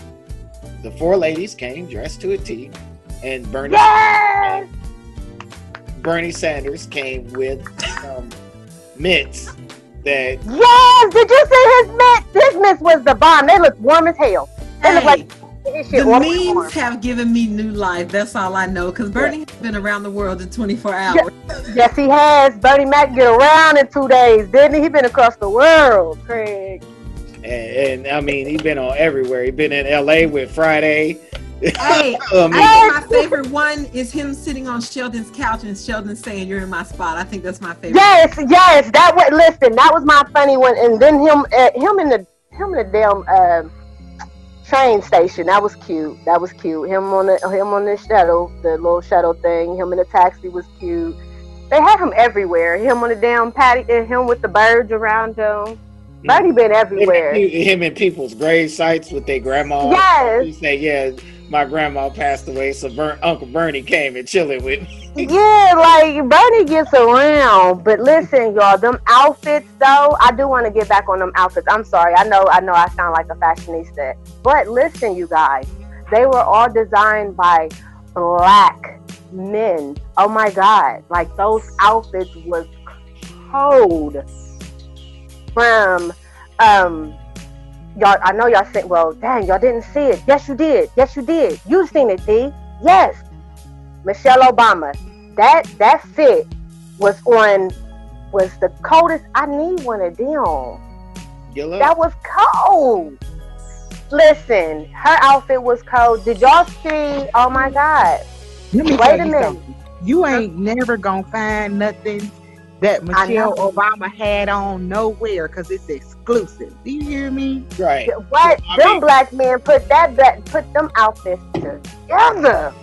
the four ladies came dressed to a T, and Bernie
Yes!
Bernie Sanders came with um, mitts that
Yes! Did you see his mitts? His mitts was the bomb. They look warm as hell. They look
Hey,
like
the
warm warm.
memes have given me new life. That's all I know. Because Bernie has been around the world in 24 hours.
Yes, he has. Bernie Mac get around in two days, didn't he? He been across the world, Craig.
and, and I mean he's been on everywhere. He's been in L.A. with Friday.
Hey,
I
I think my favorite one is him sitting on Sheldon's couch and Sheldon saying, "You're in my spot." I think that's my favorite.
Yes, yes, that was listen. That was my funny one, and then him, uh, him in the him in the damn uh, train station. That was cute. That was cute. Him on the him on the shuttle, the little shuttle thing. Him in the taxi was cute. They had him everywhere. Him on the damn patty. Him with the birds around him. Bernie mm.
been
everywhere.
him in people's grave sites with their grandma.
Yes.
He say, "Yeah, my grandma passed away, so Uncle Bernie came and chilling with me."
Yeah, like Bernie gets around, but listen, y'all, them outfits though, I do want to get back on them outfits. I'm sorry, I know, I know, I sound like a fashionista, but listen, you guys, they were all designed by black men. Oh my God, like those outfits was cold. From, um, y'all, I know y'all said, well, dang, y'all didn't see it. Yes, you did. Yes, you did. You seen it, D. Yes. Michelle Obama. That that fit was on was the coldest. I need one of them. That was cold. Listen, her outfit was cold. Did y'all see? Oh my God!
Let me
Wait a minute.
something. You ain't never gonna find nothing that Michelle. Obama had on nowhere because it's exclusive. Do you hear me?
right.
What
I
them
mean-
black men put that that put them outfits together.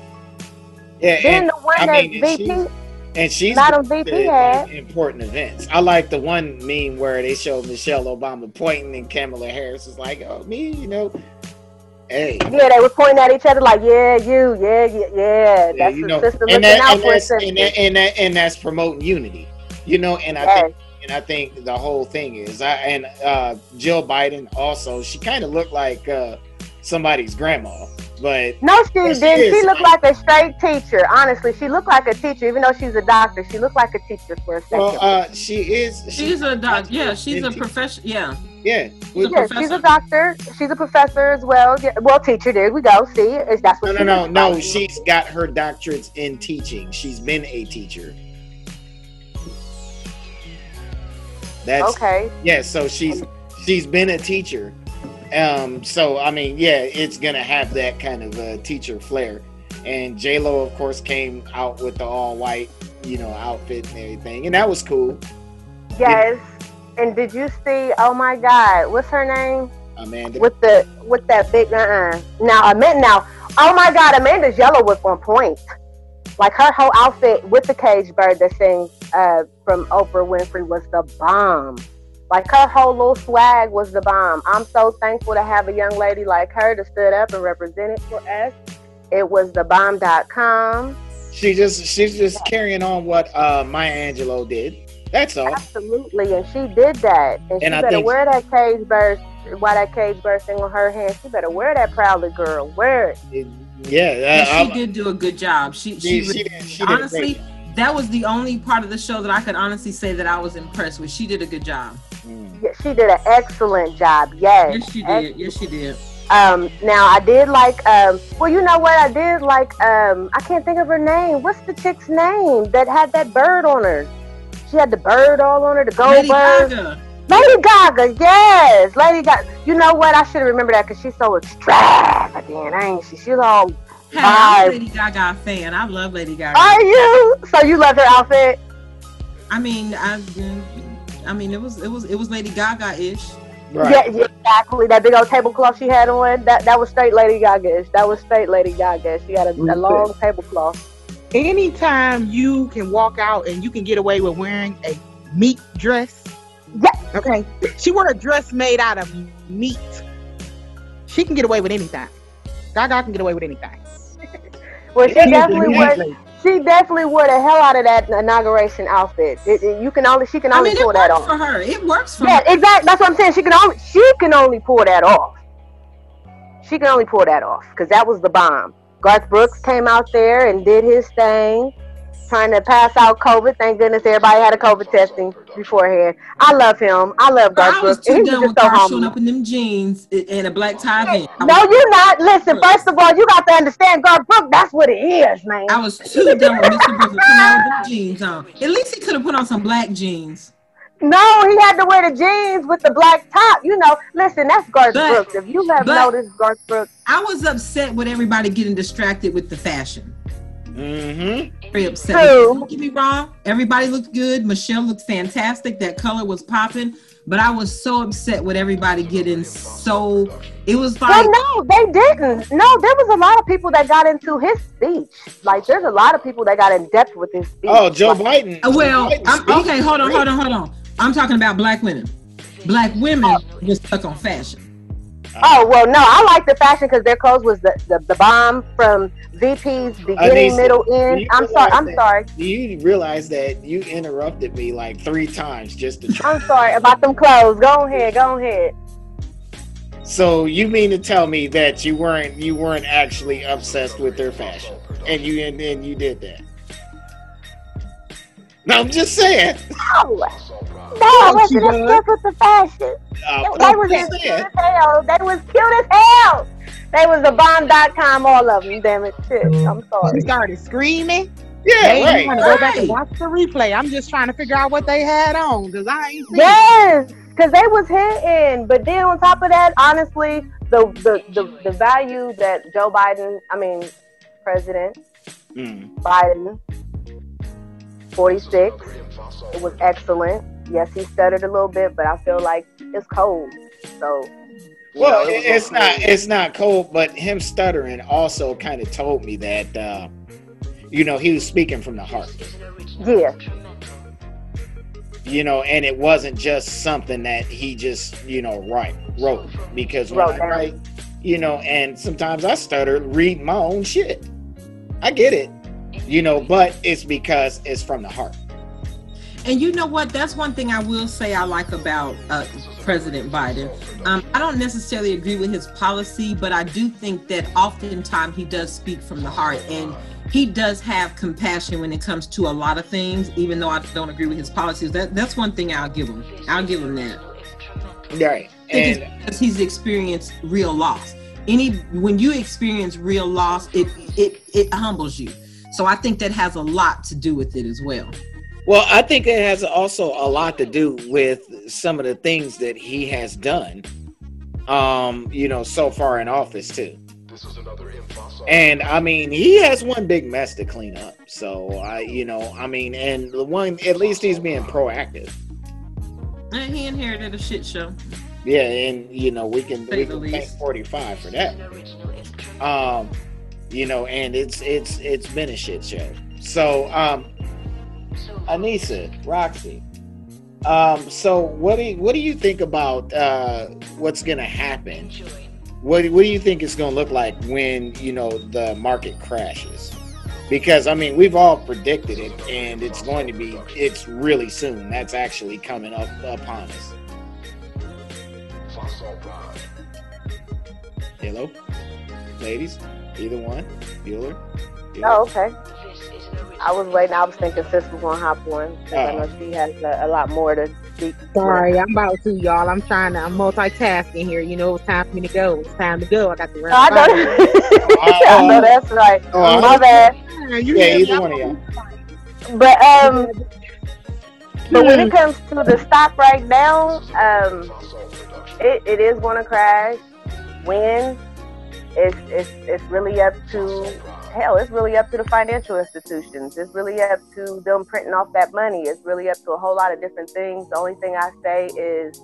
Yeah,
Then
and,
the one
I
that
mean,
VP,
and she's
not
been
VP had.
important events. I like the one meme where they show Michelle Obama pointing and Kamala Harris is like, "Oh, me, you know." Hey,
Yeah, they were pointing at each other like, yeah, you, yeah, yeah, yeah.
yeah,
That's
you
the
know,
sister
and
looking
that,
out
and
for
that's and that, and that and that's promoting unity, you know. And I
Yes.
think and I think the whole thing is, I, and uh, Jill Biden also, she kind of looked like uh, somebody's grandma, but
No, she
Yes,
didn't. She,
is.
looked like a straight teacher. Honestly, she looked like a teacher, even though she's a doctor. She looked like a teacher for a second.
well, uh, she is.
She's a doc. Yeah, she's a
and-
profession. Yeah,
Yeah,
she's a
yeah, she's a doctor. She's a professor as well. Yeah, well, teacher. There we go. See, is that's what?
no,
she
no,
is.
no. She's got her doctorates in teaching. She's been a teacher. That's
Okay.
yeah. So she's she's been a teacher. Um. So I mean, yeah, it's gonna have that kind of uh, teacher flair. And J Lo, of course, came out with the all white, you know, outfit and everything, and that was cool.
Yes. And did you see? Oh my God, what's her name?
Amanda.
With the with that big. Uh-uh. Now Amanda. Now, oh my God, Amanda's yellow was on point. Like her whole outfit with the cage bird that sings uh, from Oprah Winfrey was the bomb. Like her whole little swag was the bomb. I'm so thankful to have a young lady like her to stood up and represent it for us. It was the bomb.com.
She just she's just carrying on what uh Maya Angelou did. That's all.
Absolutely, and she did that. And, she
And I
better
think-
wear that cage burst. Why that cage bird thing on her hand? She better wear that proudly, girl. Wear it.
It- yeah,
And
uh,
she
I-
did do a good job. She
she,
she,
she, did, she
honestly
great.
that was the only part of the show that I could honestly say that I was impressed with. She did a good job.
Mm.
She did an excellent job. Yes.
Yes, she did. Yes, she did.
Um, now I did like. Um, well, you know what? I did like. Um, I can't think of her name. What's the chick's name that had that bird on her? She had the bird all on her. The gold
Lady
bird.
Gaga.
Lady Gaga, yes, Lady Gaga. You know what? I should have remembered that because she's so extravagant, ain't she? She's all.
Hey, I'm a. Lady Gaga fan. I love Lady Gaga.
Are you? So you love her outfit?
I mean, I, I mean, it was it was it was Lady Gaga ish.
Right.
Yeah, yeah, exactly. That big old tablecloth she had on. That that was straight Lady Gaga. Ish. That was straight Lady Gaga. She had a, a long tablecloth.
Anytime you can walk out and you can get away with wearing a meat dress.
Yeah.
Okay. She wore a dress made out of meat. She can get away with anything. Gaga can get away with anything.
Well, she
Yeah,
definitely
yeah.
She definitely wore the hell out of that inauguration outfit. It, it- you can only she can
I
only
mean, it
pull that
works
off.
for her. It works for
Yeah,
her.
exactly. That's what I'm saying. She can only she can only pull that off. She can only pull that off because that was the bomb. Garth Brooks came out there and did his thing, trying to pass out COVID. Thank goodness everybody had a COVID testing beforehand. I love him. I love Garth
I was
Brooks.
too done with
so
her showing up in them jeans and a black tie.
No,
was,
you're not. Listen, first of all, you got to understand Garth Brooks. That's what it is, man.
I was too done with Mr. Brooks to come out with them jeans on. At least he could have put on some black jeans.
No, he had to wear the jeans with the black top. You know, listen, that's Garth
But-
Brooks. If you have noticed Garth Brooks,
I was upset with everybody getting distracted with the fashion.
Mm-hmm.
Very upset.
True.
Don't get me wrong. Everybody looked good. Michelle looked fantastic. That color was popping. But I was so upset with everybody getting so. It was like
well, no, they didn't. No, there was a lot of people that got into his speech. Like, there's a lot of people that got in depth with his speech.
Oh, Joe
Like,
Biden.
Uh, Well,
Joe Biden's
I'm, okay, hold on, hold on, hold on. I'm talking about black women. Black women just stuck on fashion.
Great.
Oh well, no, I like the fashion because their clothes was the, the, the bomb from VP's oh, beginning,
Anissa,
middle, end. I'm sorry. I'm
that-
sorry.
Do you realize that you interrupted me like three times just to try?
I'm sorry about them clothes. Go ahead. Go ahead.
So you mean to tell me that you weren't you weren't actually obsessed with their fashion, and you and then you did that? No, I'm just saying.
No, no, I wasn't
she
obsessed with the fashion.
Uh,
They
I'm
was
just
as cute as hell. They was cute as hell. They was the bomb.com, all of them. Damn it, shit. I'm sorry.
She started screaming.
Yeah,
Hey,
right.
you want to go back and watch the replay. I'm just trying to figure out what they had on because I ain't seen.
Yes, because they was hitting. But then on top of that, honestly, the, the the the value that Joe Biden, I mean, President
Mm.
Biden, 46, it was excellent. Yes, he stuttered a little bit, but I feel like it's cold. So,
Well,
know, it
it's not it's not cold, but him stuttering also kind of told me that uh, you know he was speaking from the heart.
Yeah,
You know, and it wasn't just something that he just you know write wrote because when
Wrote
I write, you know, and sometimes I stutter reading my own shit. I get it, you know, but it's because it's from the heart.
And you know what? That's one thing I will say I like about uh, President Biden. Um, I don't necessarily agree with his policy, but I do think that oftentimes he does speak from the heart and he does have compassion when it comes to a lot of things, even though I don't agree with his policies. That that's one thing I'll give him. I'll give him that.
Right.
And because he's experienced real loss. Any when you experience real loss, it it it humbles you. So I think that has a lot to do with it as well.
Well, I think it has also a lot to do with some of the things that he has done, um, you know, so far in office too. This was another impossible. And I mean, he has one big mess to clean up. So I, you know, I mean, and the one at least he's being proactive.
And he inherited a shit show.
Yeah, and you know we can we can thank forty five for that. Um, you know, and it's it's it's been a shit show. So, um, Anissa, Roxy, um, so what do you, what do you think about uh, what's gonna happen? What, what do you think it's going to look like when you know the market crashes? Because i mean we've all predicted it and it's going to be it's really soon. That's actually coming up upon us. Hello? Ladies either one Bueller?
oh okay I was waiting. I was thinking sis was gonna hop on because I know she has a, a, lot more to speak.
Sorry, I'm about to, y'all. I'm trying to. I'm multitasking here. You know, it's time for me to go. It's time to go. I got to run.
I know. I know that's right. Oh, My bad.
Yeah, either one of y'all.
But um, but when it comes to the stock right now, um, it, it is going to crash. When it's it's it's really up to hell, it's really up to the financial institutions. It's really up to them printing off that money. It's really up to a whole lot of different things. The only thing I say is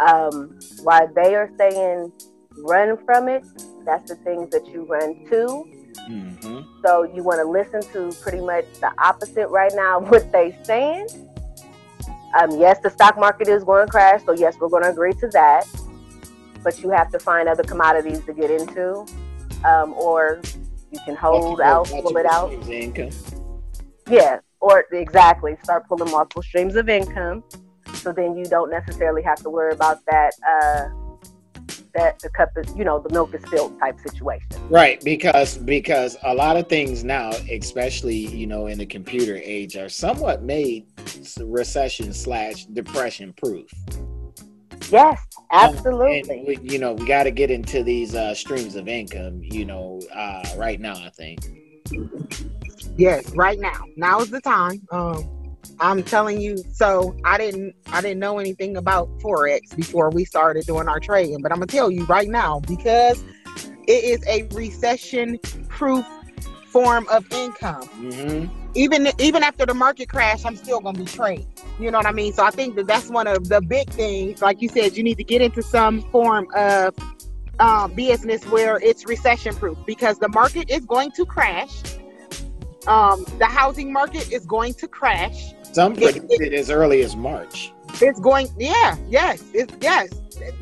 um, why they are saying run from it, that's the things that you run to. Mm-hmm. So you want to listen to pretty much the opposite right now what they're saying. Um, yes, the stock market is going to crash, so yes, we're going to agree to that. But you have to find other commodities to get into, um, or you can hold out, pull it out. Yeah, or exactly start pulling multiple streams of income. So then you don't necessarily have to worry about that. Uh, that the cup is, you know, the milk is spilled type situation.
Right, because because a lot of things now, especially you know in the computer age, are somewhat made recession slash depression proof.
Yes, absolutely.
Um, we, you know, we got to get into these uh, streams of income. You know, uh, right now, I think.
Yes, right now. Now is the time. Um, I'm telling you. So I didn't, I didn't know anything about forex before we started doing our trading, but I'm gonna tell you right now because it is a recession-proof form of income. Mm-hmm. Even even after the market crash, I'm still gonna be trading. You know what I mean? So I think that that's one of the big things. Like you said, you need to get into some form of um, business where it's recession proof because the market is going to crash. Um, the housing market is going to crash.
Some predicted it, it, as early as March.
It's going, yeah, yes, it's yes,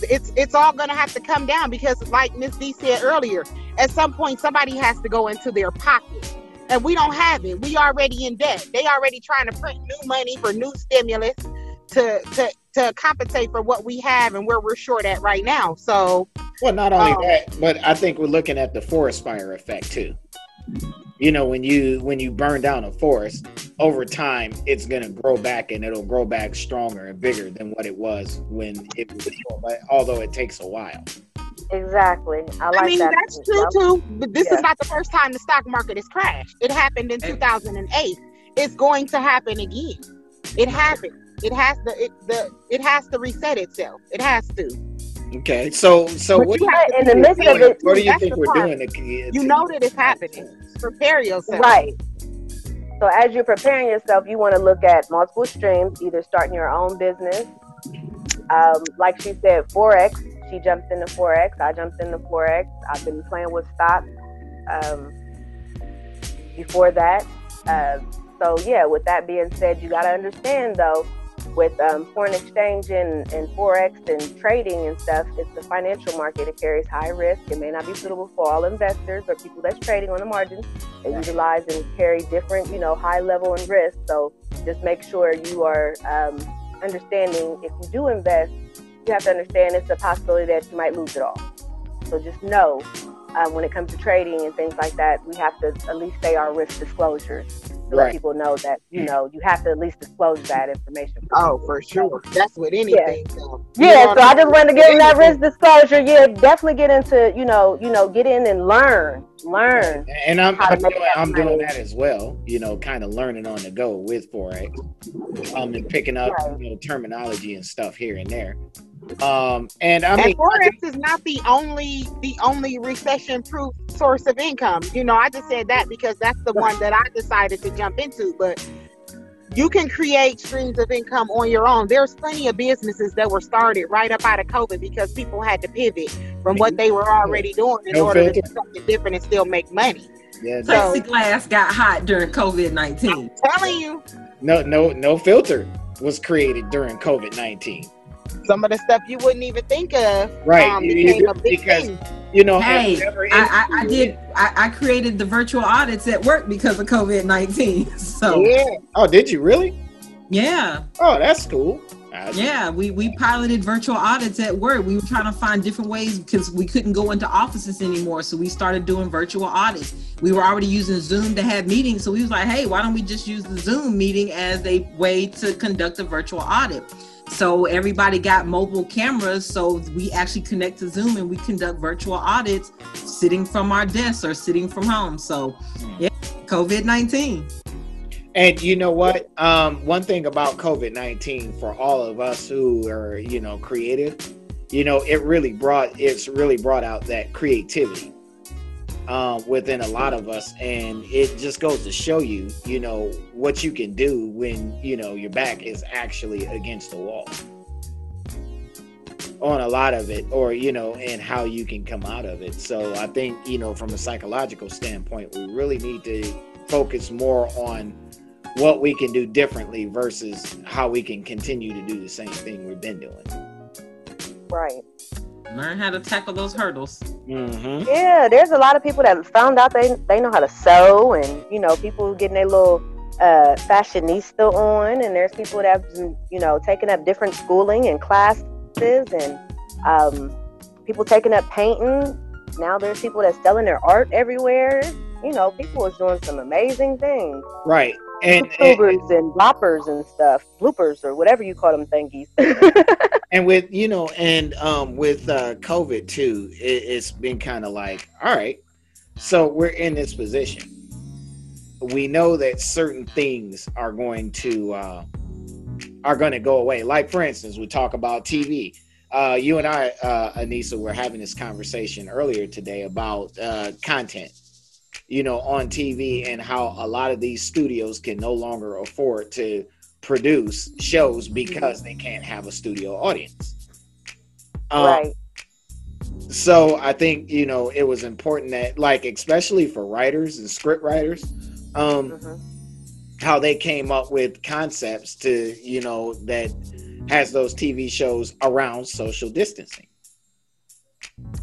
it's it's all going to have to come down because, like Miss D said earlier, at some point somebody has to go into their pocket and we don't have it. We already in debt. They already trying to print new money for new stimulus to to to compensate for what we have and where we're short at right now. So,
well, not only um, that, but I think we're looking at the forest fire effect too. You know, when you when you burn down a forest, over time it's going to grow back and it'll grow back stronger and bigger than what it was when it was. But although it takes a while.
Exactly. I like I
mean,
that.
that's true too. But this is not the first time the stock market has crashed. It happened in 2008. It's going to happen again. It happened. It has to. It the. It has to reset itself. It has to.
Okay, so so
but
what,
in the midst of it,
what do you think we're doing? To,
you know that it's happening. Prepare yourself.
Right. So as you're preparing yourself, you want to look at multiple streams, either starting your own business, um, like she said, forex she jumped into forex. I jumped into forex. I've been playing with stocks um, before that. Uh, so yeah, with that being said, you got to understand though, with um, foreign exchange and, and forex and trading and stuff, it's the financial market. It carries high risk. It may not be suitable for all investors or people that's trading on the margins. They utilize and carry different, you know, high level and risk. So just make sure you are um, understanding if you do invest, you have to understand it's a possibility that you might lose it all. So just know um, when it comes to trading and things like that, we have to at least say our risk disclosures to
Right.
let people know that you know you have to at least disclose that information.
Oh, for sure. That's with anything. so,
Yeah, so I just wanted to get them that risk disclosure. Yeah, definitely get into you know you know get in and learn, learn.
And I'm I'm, doing,
that
I'm doing that as well. You know, kind of learning on the go with forex, um, and picking up
Right.
you know terminology and stuff here and there. Um, and I
And
mean,
forex is not the only the only recession proof source of income. You know, I just said that because that's the one that I decided to jump into. But you can create streams of income on your own. There's plenty of businesses that were started right up out of COVID because people had to pivot from what they were already doing in
No
order to do something different and still make money.
yeah,
So-
no,
Plexiglass got hot during COVID nineteen.
telling you,
no, no, no filter was created during COVID nineteen.
Some of the stuff you wouldn't even think of
Right,
um,
you- you
became
do-
a big
because-
thing.
You know,
Hey, I, I, I did. I, I created the virtual audits at work because of COVID nineteen. So
Yeah,
Oh, did you really?
yeah,
Oh, that's cool. I-
yeah. We we piloted virtual audits at work. We were trying to find different ways because we couldn't go into offices anymore. So we started doing virtual audits. We were already using Zoom to have meetings. So we was like, hey, why don't we just use the Zoom meeting as a way to conduct a virtual audit? So everybody got mobile cameras. So we actually connect to Zoom and we conduct virtual audits sitting from our desks or sitting from home. So yeah, COVID 19.
And you know what? Um, one thing about COVID nineteen for all of us who are, you know, creative, you know, it really brought it's really brought out that creativity um, within a lot of us, and it just goes to show you, you know, what you can do when you know your back is actually against the wall on a lot of it, or you know, and how you can come out of it. So I think you know, from a psychological standpoint, we really need to focus more on what we can do differently versus how we can continue to do the same thing we've been doing.
Right.
Learn how to tackle those hurdles.
Mm-hmm.
Yeah, there's a lot of people that found out they they know how to sew, and you know, people getting their little uh, fashionista on, and there's people that have been, you know taking up different schooling and classes, and um, people taking up painting. Now there's people that's selling their art everywhere. You know, people is doing some amazing things.
Right. And, and
YouTubers and bloppers and stuff, bloopers or whatever you call them thingies.
and with you know, and um with uh COVID too, it, it's been kind of like, all right, so we're in this position. We know that certain things are going to uh are going to go away. Like for instance, we talk about TV. Uh, you and I, uh, Anissa, were having this conversation earlier today about uh, content. You know, on TV and how a lot of these studios can no longer afford to produce shows because they can't have a studio audience. Um,
right.
So I think you know it was important that, like, especially for writers and script writers, um,
hmm
how they came up with concepts to you know that has those TV shows around social distancing.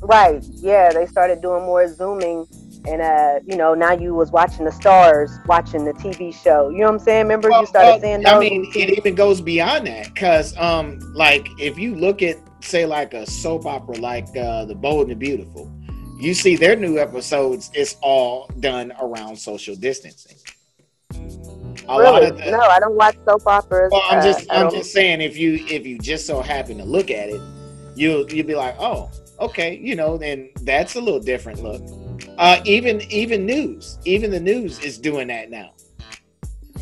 Right. Yeah, they started doing more zooming and uh, you know, now you was watching the stars watching the TV show. You know what I'm saying? Remember
Well,
you started
well,
seeing
I mean, it even goes beyond that because, um, like, if you look at, say, like a soap opera like uh, The Bold and the Beautiful, you see their new episodes. It's all done around social distancing. A
really?
the,
no, I don't watch soap operas.
well, I'm
Uh,
just,
I
I'm just saying, if you, if you just so happen to look at it, you'll, you'll be like, oh, okay, you know, then that's a little different look. Uh, even, even news, even the news is doing that now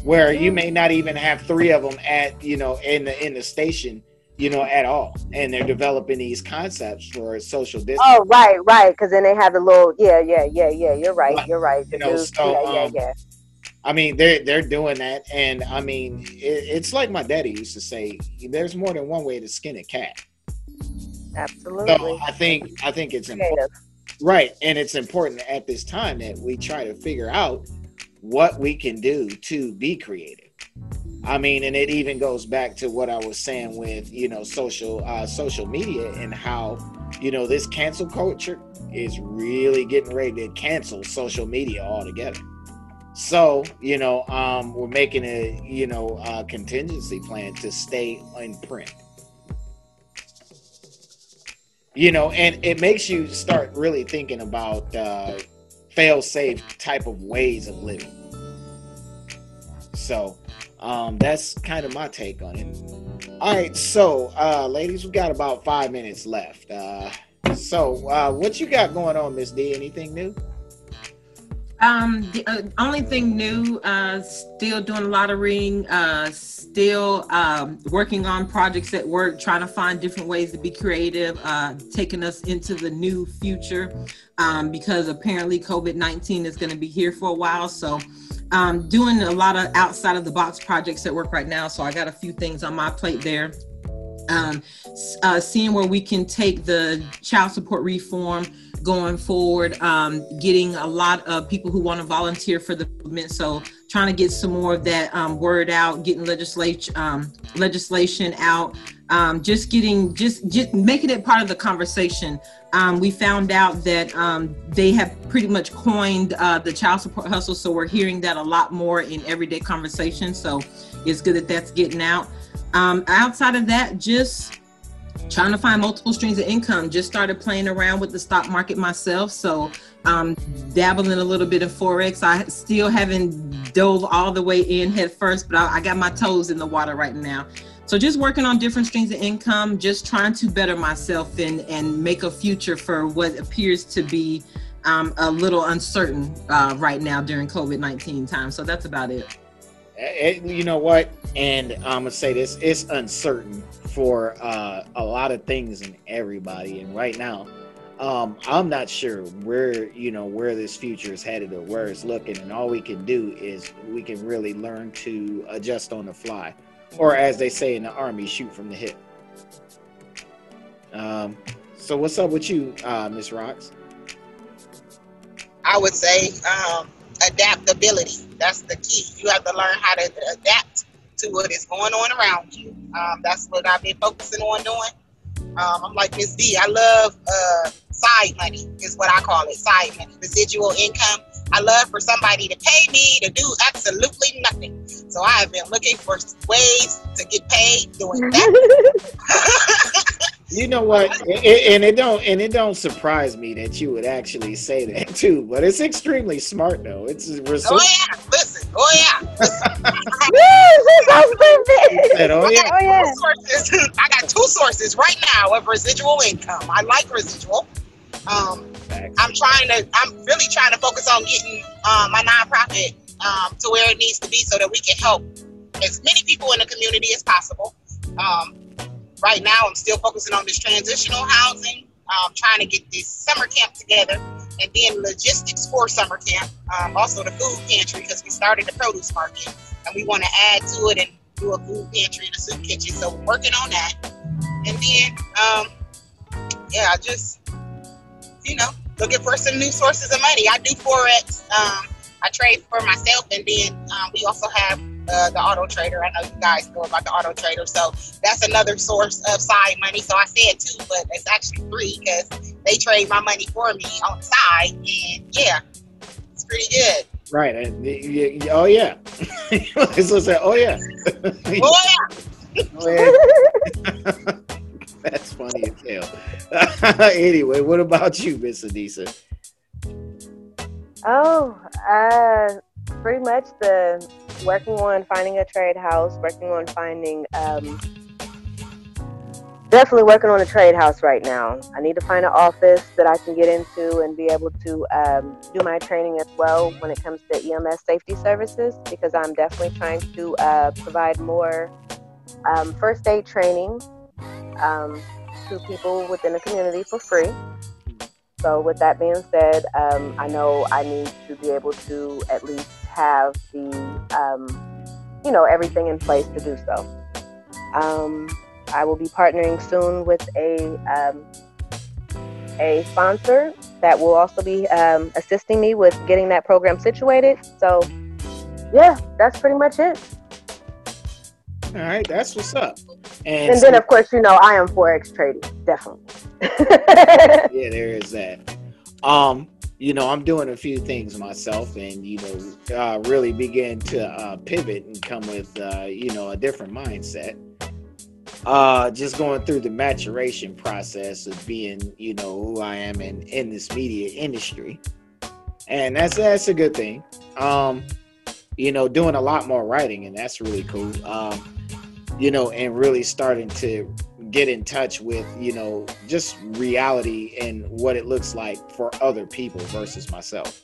where you may not even have three of them at you know in the in the station you know at all and they're developing these concepts for social distance
Oh, right, right. Because then they have the little, yeah, yeah, yeah, yeah. You're right. You're right. The
You know,
news-
so,
yeah, yeah,
um,
yeah.
i mean they're they're doing that and i mean it, it's like my daddy used to say there's more than one way to skin a cat
Absolutely.
so i think i think it's important. Right and it's important at this time that we try to figure out what we can do to be creative i mean and it even goes back to what i was saying with you know social uh social media and how you know this cancel culture is really getting ready to cancel social media altogether So, you know, um, we're making a, you know, a contingency plan to stay in print. You know, and it makes you start really thinking about uh, fail safe type of ways of living. So, um, that's kind of my take on it. All right, so uh, ladies, we got about five minutes left. Uh, so, uh, what you got going on, Miss D? Anything new?
Um, the uh, only thing new, uh, still doing a lot of ring, uh, still um, working on projects at work, trying to find different ways to be creative, uh, taking us into the new future um, because apparently COVID 19 is going to be here for a while. So, um, doing a lot of outside of the box projects at work right now. So, I got a few things on my plate there. Um, uh, seeing where we can take the child support reform going forward, um, getting a lot of people who want to volunteer for the movement. So trying to get some more of that um, word out, getting legislation um, legislation out, um, just getting just just making it part of the conversation. Um, we found out that um, they have pretty much coined uh, the child support hustle, so we're hearing that a lot more in everyday conversation. So it's good that that's getting out. outside of that, just trying to find multiple streams of income. Just started playing around with the stock market myself. So um, dabbling a little bit in Forex. I still haven't dove all the way in head first, but I, I got my toes in the water right now. So just working on different streams of income, just trying to better myself and, and make a future for what appears to be um, a little uncertain uh, right now during COVID-19 time. So that's about it.
it. You know what? And I'm gonna say this: it's uncertain for uh, a lot of things and everybody. And right now, um, I'm not sure where you know where this future is headed or where it's looking. And all we can do is we can really learn to adjust on the fly, or as they say in the army, shoot from the hip. Um, so what's up with you, uh, Miss Rocks?
I would say um, adaptability. That's the key. You have to learn how to adapt to what is going on around you. Um, that's what I've been focusing on doing. Um, I'm like Miss D. I love uh, side money, is what I call it. Side money, residual income. I love for somebody to pay me to do absolutely nothing. So I have been looking for ways to get paid doing that.
You know what? It, and it don't and it don't surprise me that you would actually say that too. But it's extremely smart though. It's
we're so- oh yeah, listen, oh yeah. Woo!
said, oh yeah,
oh yeah. Sources. I got two sources right now of residual income. I like residual. Um, I'm trying to. I'm really trying to focus on getting um, my nonprofit um, to where it needs to be so that we can help as many people in the community as possible. Um, right now I'm still focusing on this transitional housing. I'm trying to get this summer camp together and then logistics for summer camp. Um, also the food pantry because we started the produce market and we want to add to it and do a food pantry and a soup kitchen. So we're working on that. And then, um, yeah, I just, you know, looking for some new sources of money. I do Forex. Um, I trade for myself and then um, we also have uh, the auto trader. I know you guys know about the auto trader, so that's another source of side money. So I said two, but it's actually three because they trade my money for me on the side, and yeah, it's pretty good.
Right. And oh yeah. so say, oh yeah.
oh yeah. oh,
yeah. That's funny as hell. anyway, what about you, Miss Adisa?
Oh, uh, pretty much the working on finding a trade house, working on finding, um, definitely working on a trade house right now. I need to find an office that I can get into and be able to um, do my training as well when it comes to EMS safety services because I'm definitely trying to uh, provide more um, first aid training um, to people within the community for free. So, with that being said, um, I know I need to be able to at least have the, um, you know, everything in place to do so. Um, I will be partnering soon with a um, a sponsor that will also be um, assisting me with getting that program situated. So, yeah, that's pretty much it.
All right, that's what's up.
And, and so, then, of course, you know, I am forex trading, definitely.
yeah, there is that. Um, you know, I'm doing a few things myself, and you know, uh, really begin to uh, pivot and come with uh, you know a different mindset. Uh, just going through the maturation process of being, you know, who I am in in this media industry, and that's that's a good thing. Um, you know, doing a lot more writing, and that's really cool. Um, you know, and really starting to get in touch with you know just reality and what it looks like for other people versus myself.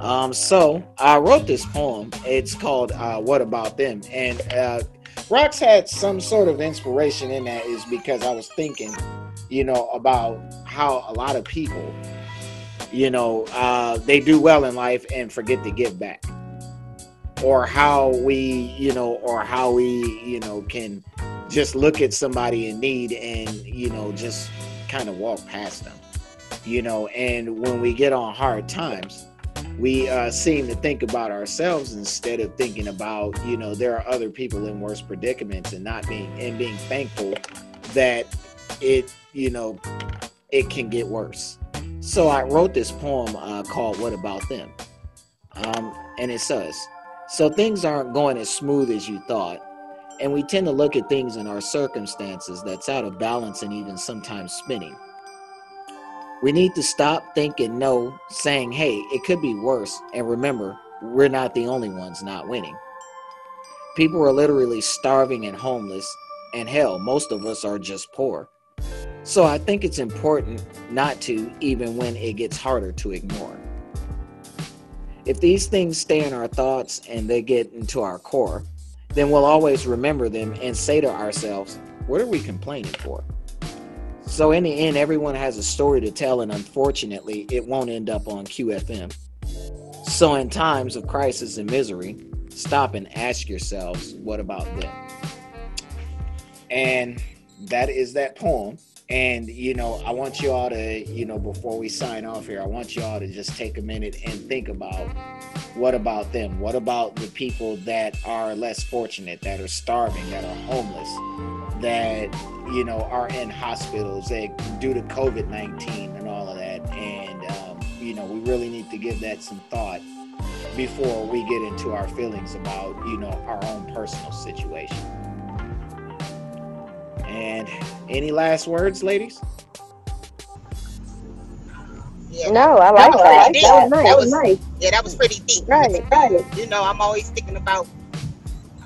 Um so i wrote this poem. It's called uh what about them? And uh rocks had some sort of inspiration in that is because i was thinking you know about how a lot of people you know uh they do well in life and forget to give back or how we you know or how we you know can just look at somebody in need and you know just kind of walk past them you know? And when we get on hard times we uh, seem to think about ourselves instead of thinking about you know there are other people in worse predicaments and not being and being thankful that it you know it can get worse. So i wrote this poem uh, called what about them? Um, and it says so things aren't going as smooth as you thought and we tend to look at things in our circumstances that's out of balance and even sometimes spinning. We need to stop thinking no, saying, hey, it could be worse. And remember, we're not the only ones not winning. People are literally starving and homeless, and hell, most of us are just poor. So I think it's important not to, even when it gets harder to ignore. If these things stay in our thoughts and they get into our core, then we'll always remember them and say to ourselves, what are we complaining for? So, in the end, everyone has a story to tell, and unfortunately, it won't end up on QFM. So, in times of crisis and misery, stop and ask yourselves, what about them? And that is that poem. And, you know, I want you all to, you know, before we sign off here, I want you all to just take a minute and think about what about them? What about the people that are less fortunate, that are starving, that are homeless, that you know are in hospitals that due to COVID nineteen and all of that? And um, you know, we really need to give that some thought before we get into our feelings about you know our own personal situation. And any last words, ladies?
Yeah. No, I like no, that. That, that was nice. That was
nice. Yeah, that was pretty deep.
Right, right.
You know, I'm always thinking about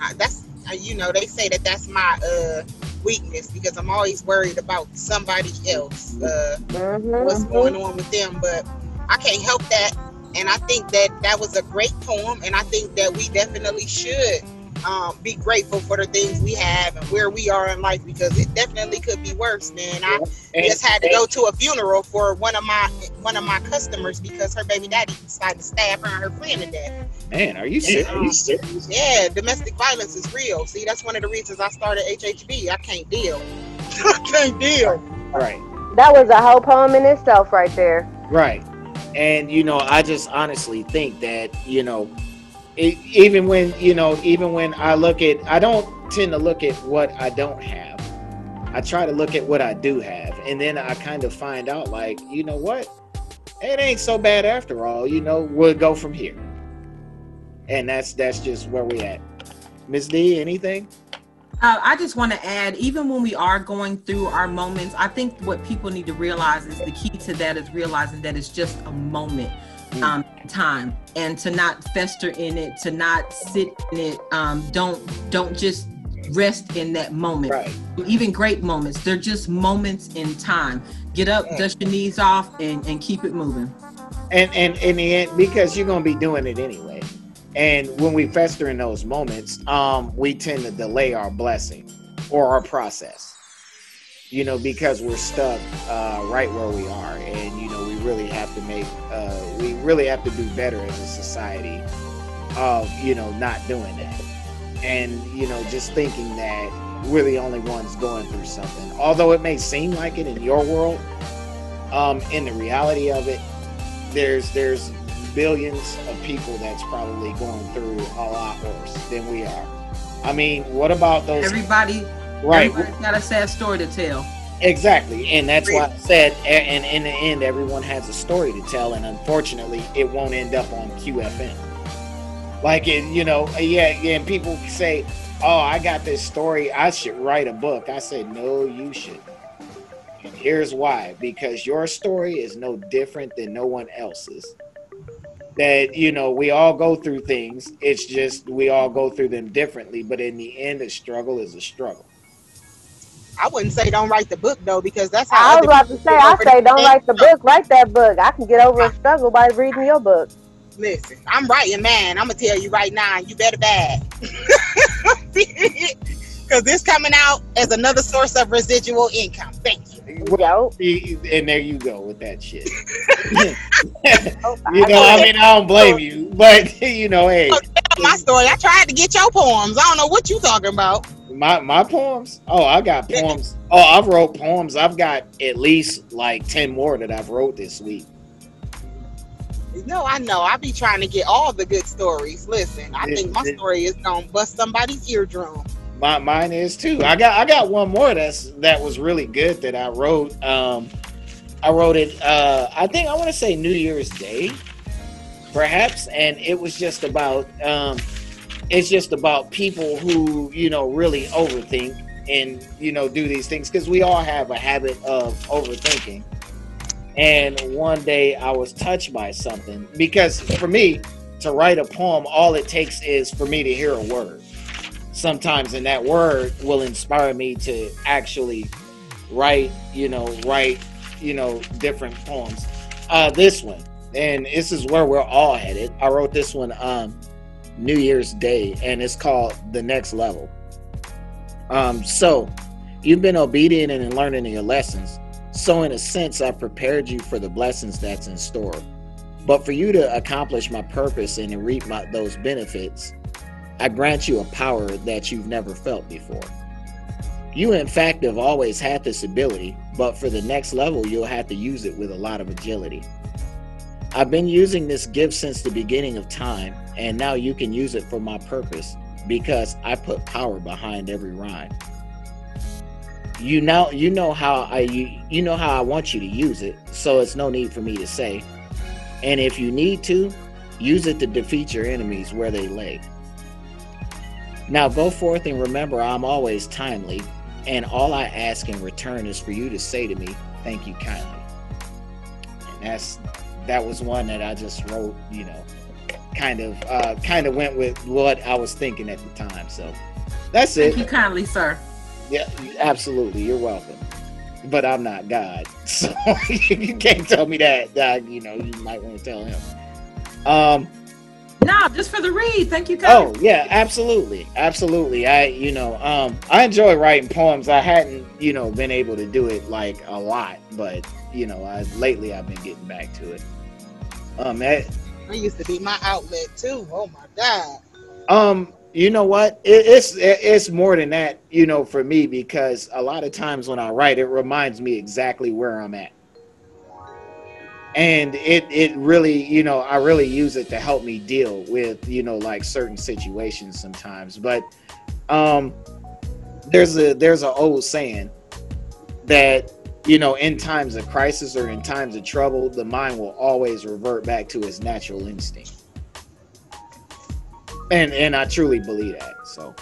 uh, that's uh, you know they say that that's my uh weakness because I'm always worried about somebody else uh mm-hmm. what's going on with them, but I can't help that. And I think that that was a great poem, and I think that we definitely should um, be grateful for the things we have and where we are in life because it definitely could be worse. Man, I and, just had to go to a funeral for one of my one of my customers because her baby daddy decided to stab her and her friend to death.
Man, are you serious?
Yeah, domestic violence is real. See, that's one of the reasons I started HHB. I can't deal. I can't deal.
Right.
That was a whole poem in itself, right there.
Right. And you know, I just honestly think that you know it, even when you know even when i look at i don't tend to look at what i don't have. I try to look at what i do have and then i kind of find out like you know what? It ain't so bad after all you know we'll go from here. And that's that's just where we at. Ms. d anything?
Uh, I just want to add, even when we are going through our moments, I think what people need to realize is the key to that is realizing that it's just a moment. Mm. um, time and to not fester in it to not sit in it. Um, don't don't just rest in that moment.
Right.
even great moments they're just moments in time. Get up yeah. dust your knees off and, and keep it moving.
And and in the end because you're going to be doing it anyway. And when we fester in those moments um, we tend to delay our blessing or our process you know because we're stuck uh, right where we are. And you know we really have to make uh, we really have to do better as a society of you know not doing that. And you know just thinking that we're the only ones going through something. Although it may seem like it in your world um, in the reality of it there's there's billions of people that's probably going through a lot worse than we are. I mean what about those
everybody right everybody's got a sad story to tell
Exactly, and that's why I said, and in the end, everyone has a story to tell, and unfortunately, it won't end up on QFN. Like it, you know, yeah, yeah. And people say, "Oh, I got this story. I should write a book." I said, "No, you should." And here's why: because your story is no different than no one else's. That you know, we all go through things. It's just we all go through them differently. But in the end, a struggle is a struggle.
I wouldn't say don't write the book though, because that's how
I was about to say. I say don't write the book. Write that book. I can get over a struggle by reading your book.
Listen, I'm writing, man. I'm gonna tell you right now. You better bad, because this coming out as another source of residual income. Thank you.
Well, and there you go with that shit. Oh, you know, I mean, I don't blame you, but you know, hey.
Oh, my story. I tried to get your poems. I don't know what you talking about.
My my poems? Oh, I got poems. Oh, I've wrote poems. I've got at least like ten more that I've wrote this week.
No, I know. I be trying to get all the good stories. Listen, I it, think my it, story is gonna bust somebody's eardrum.
My mine is too. I got I got one more that's that was really good that I wrote. Um I wrote it uh I think I want to say New Year's Day, perhaps, and it was just about um it's just about people who you know really overthink and you know do these things because we all have a habit of overthinking. And one day i was touched by something because for me to write a poem all it takes is for me to hear a word. Sometimes and that word will inspire me to actually write you know write you know different poems. Uh this one and this is where we're all headed. I wrote this one um New Year's Day, and it's called The Next Level. Um, so you've been obedient and learning your lessons. So, in a sense, I've prepared you for the blessings that's in store. But for you to accomplish my purpose and to reap my, those benefits, I grant you a power that you've never felt before. You, in fact, have always had this ability, but for the next level, you'll have to use it with a lot of agility. I've been using this gift since the beginning of time, and now you can use it for my purpose because I put power behind every rhyme. You know, you know how I you, you know how I want you to use it, so it's no need for me to say. And if you need to, use it to defeat your enemies where they lay. Now go forth and remember I'm always timely, and all I ask in return is for you to say to me, thank you kindly. And that's that was one that I just wrote, you know, kind of uh kind of went with what I was thinking at the time. So that's
it. Thank you kindly, sir.
Yeah, absolutely. You're welcome. But I'm not God. So you can't tell me that, that you know, you might want to tell him. Um
no, just for the read. Thank you.
Oh yeah, absolutely, absolutely. I, you know, um, I enjoy writing poems. I hadn't, you know, been able to do it like a lot, but you know, I lately I've been getting back to it. Um, that,
that used to be my outlet too. Oh my god.
Um, you know what? It, it's it, it's more than that. You know, for me because a lot of times when I write, it reminds me exactly where I'm at and it it really you know i really use it to help me deal with you know like certain situations sometimes but um there's a there's an old saying that you know in times of crisis or in times of trouble the mind will always revert back to its natural instinct and and i truly believe that so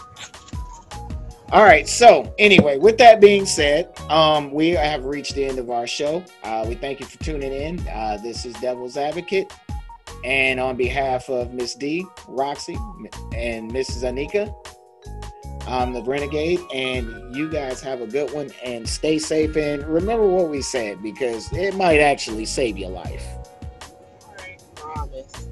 all right. So, anyway, with that being said, um, we have reached the end of our show. Uh, we thank you for tuning in. Uh, this is Devil's Advocate. And on behalf of Miss D, Roxy, and Mrs. Anika, I'm the Renegade, and you guys have a good one and stay safe. And remember what we said because it might actually save your life. All right, promise.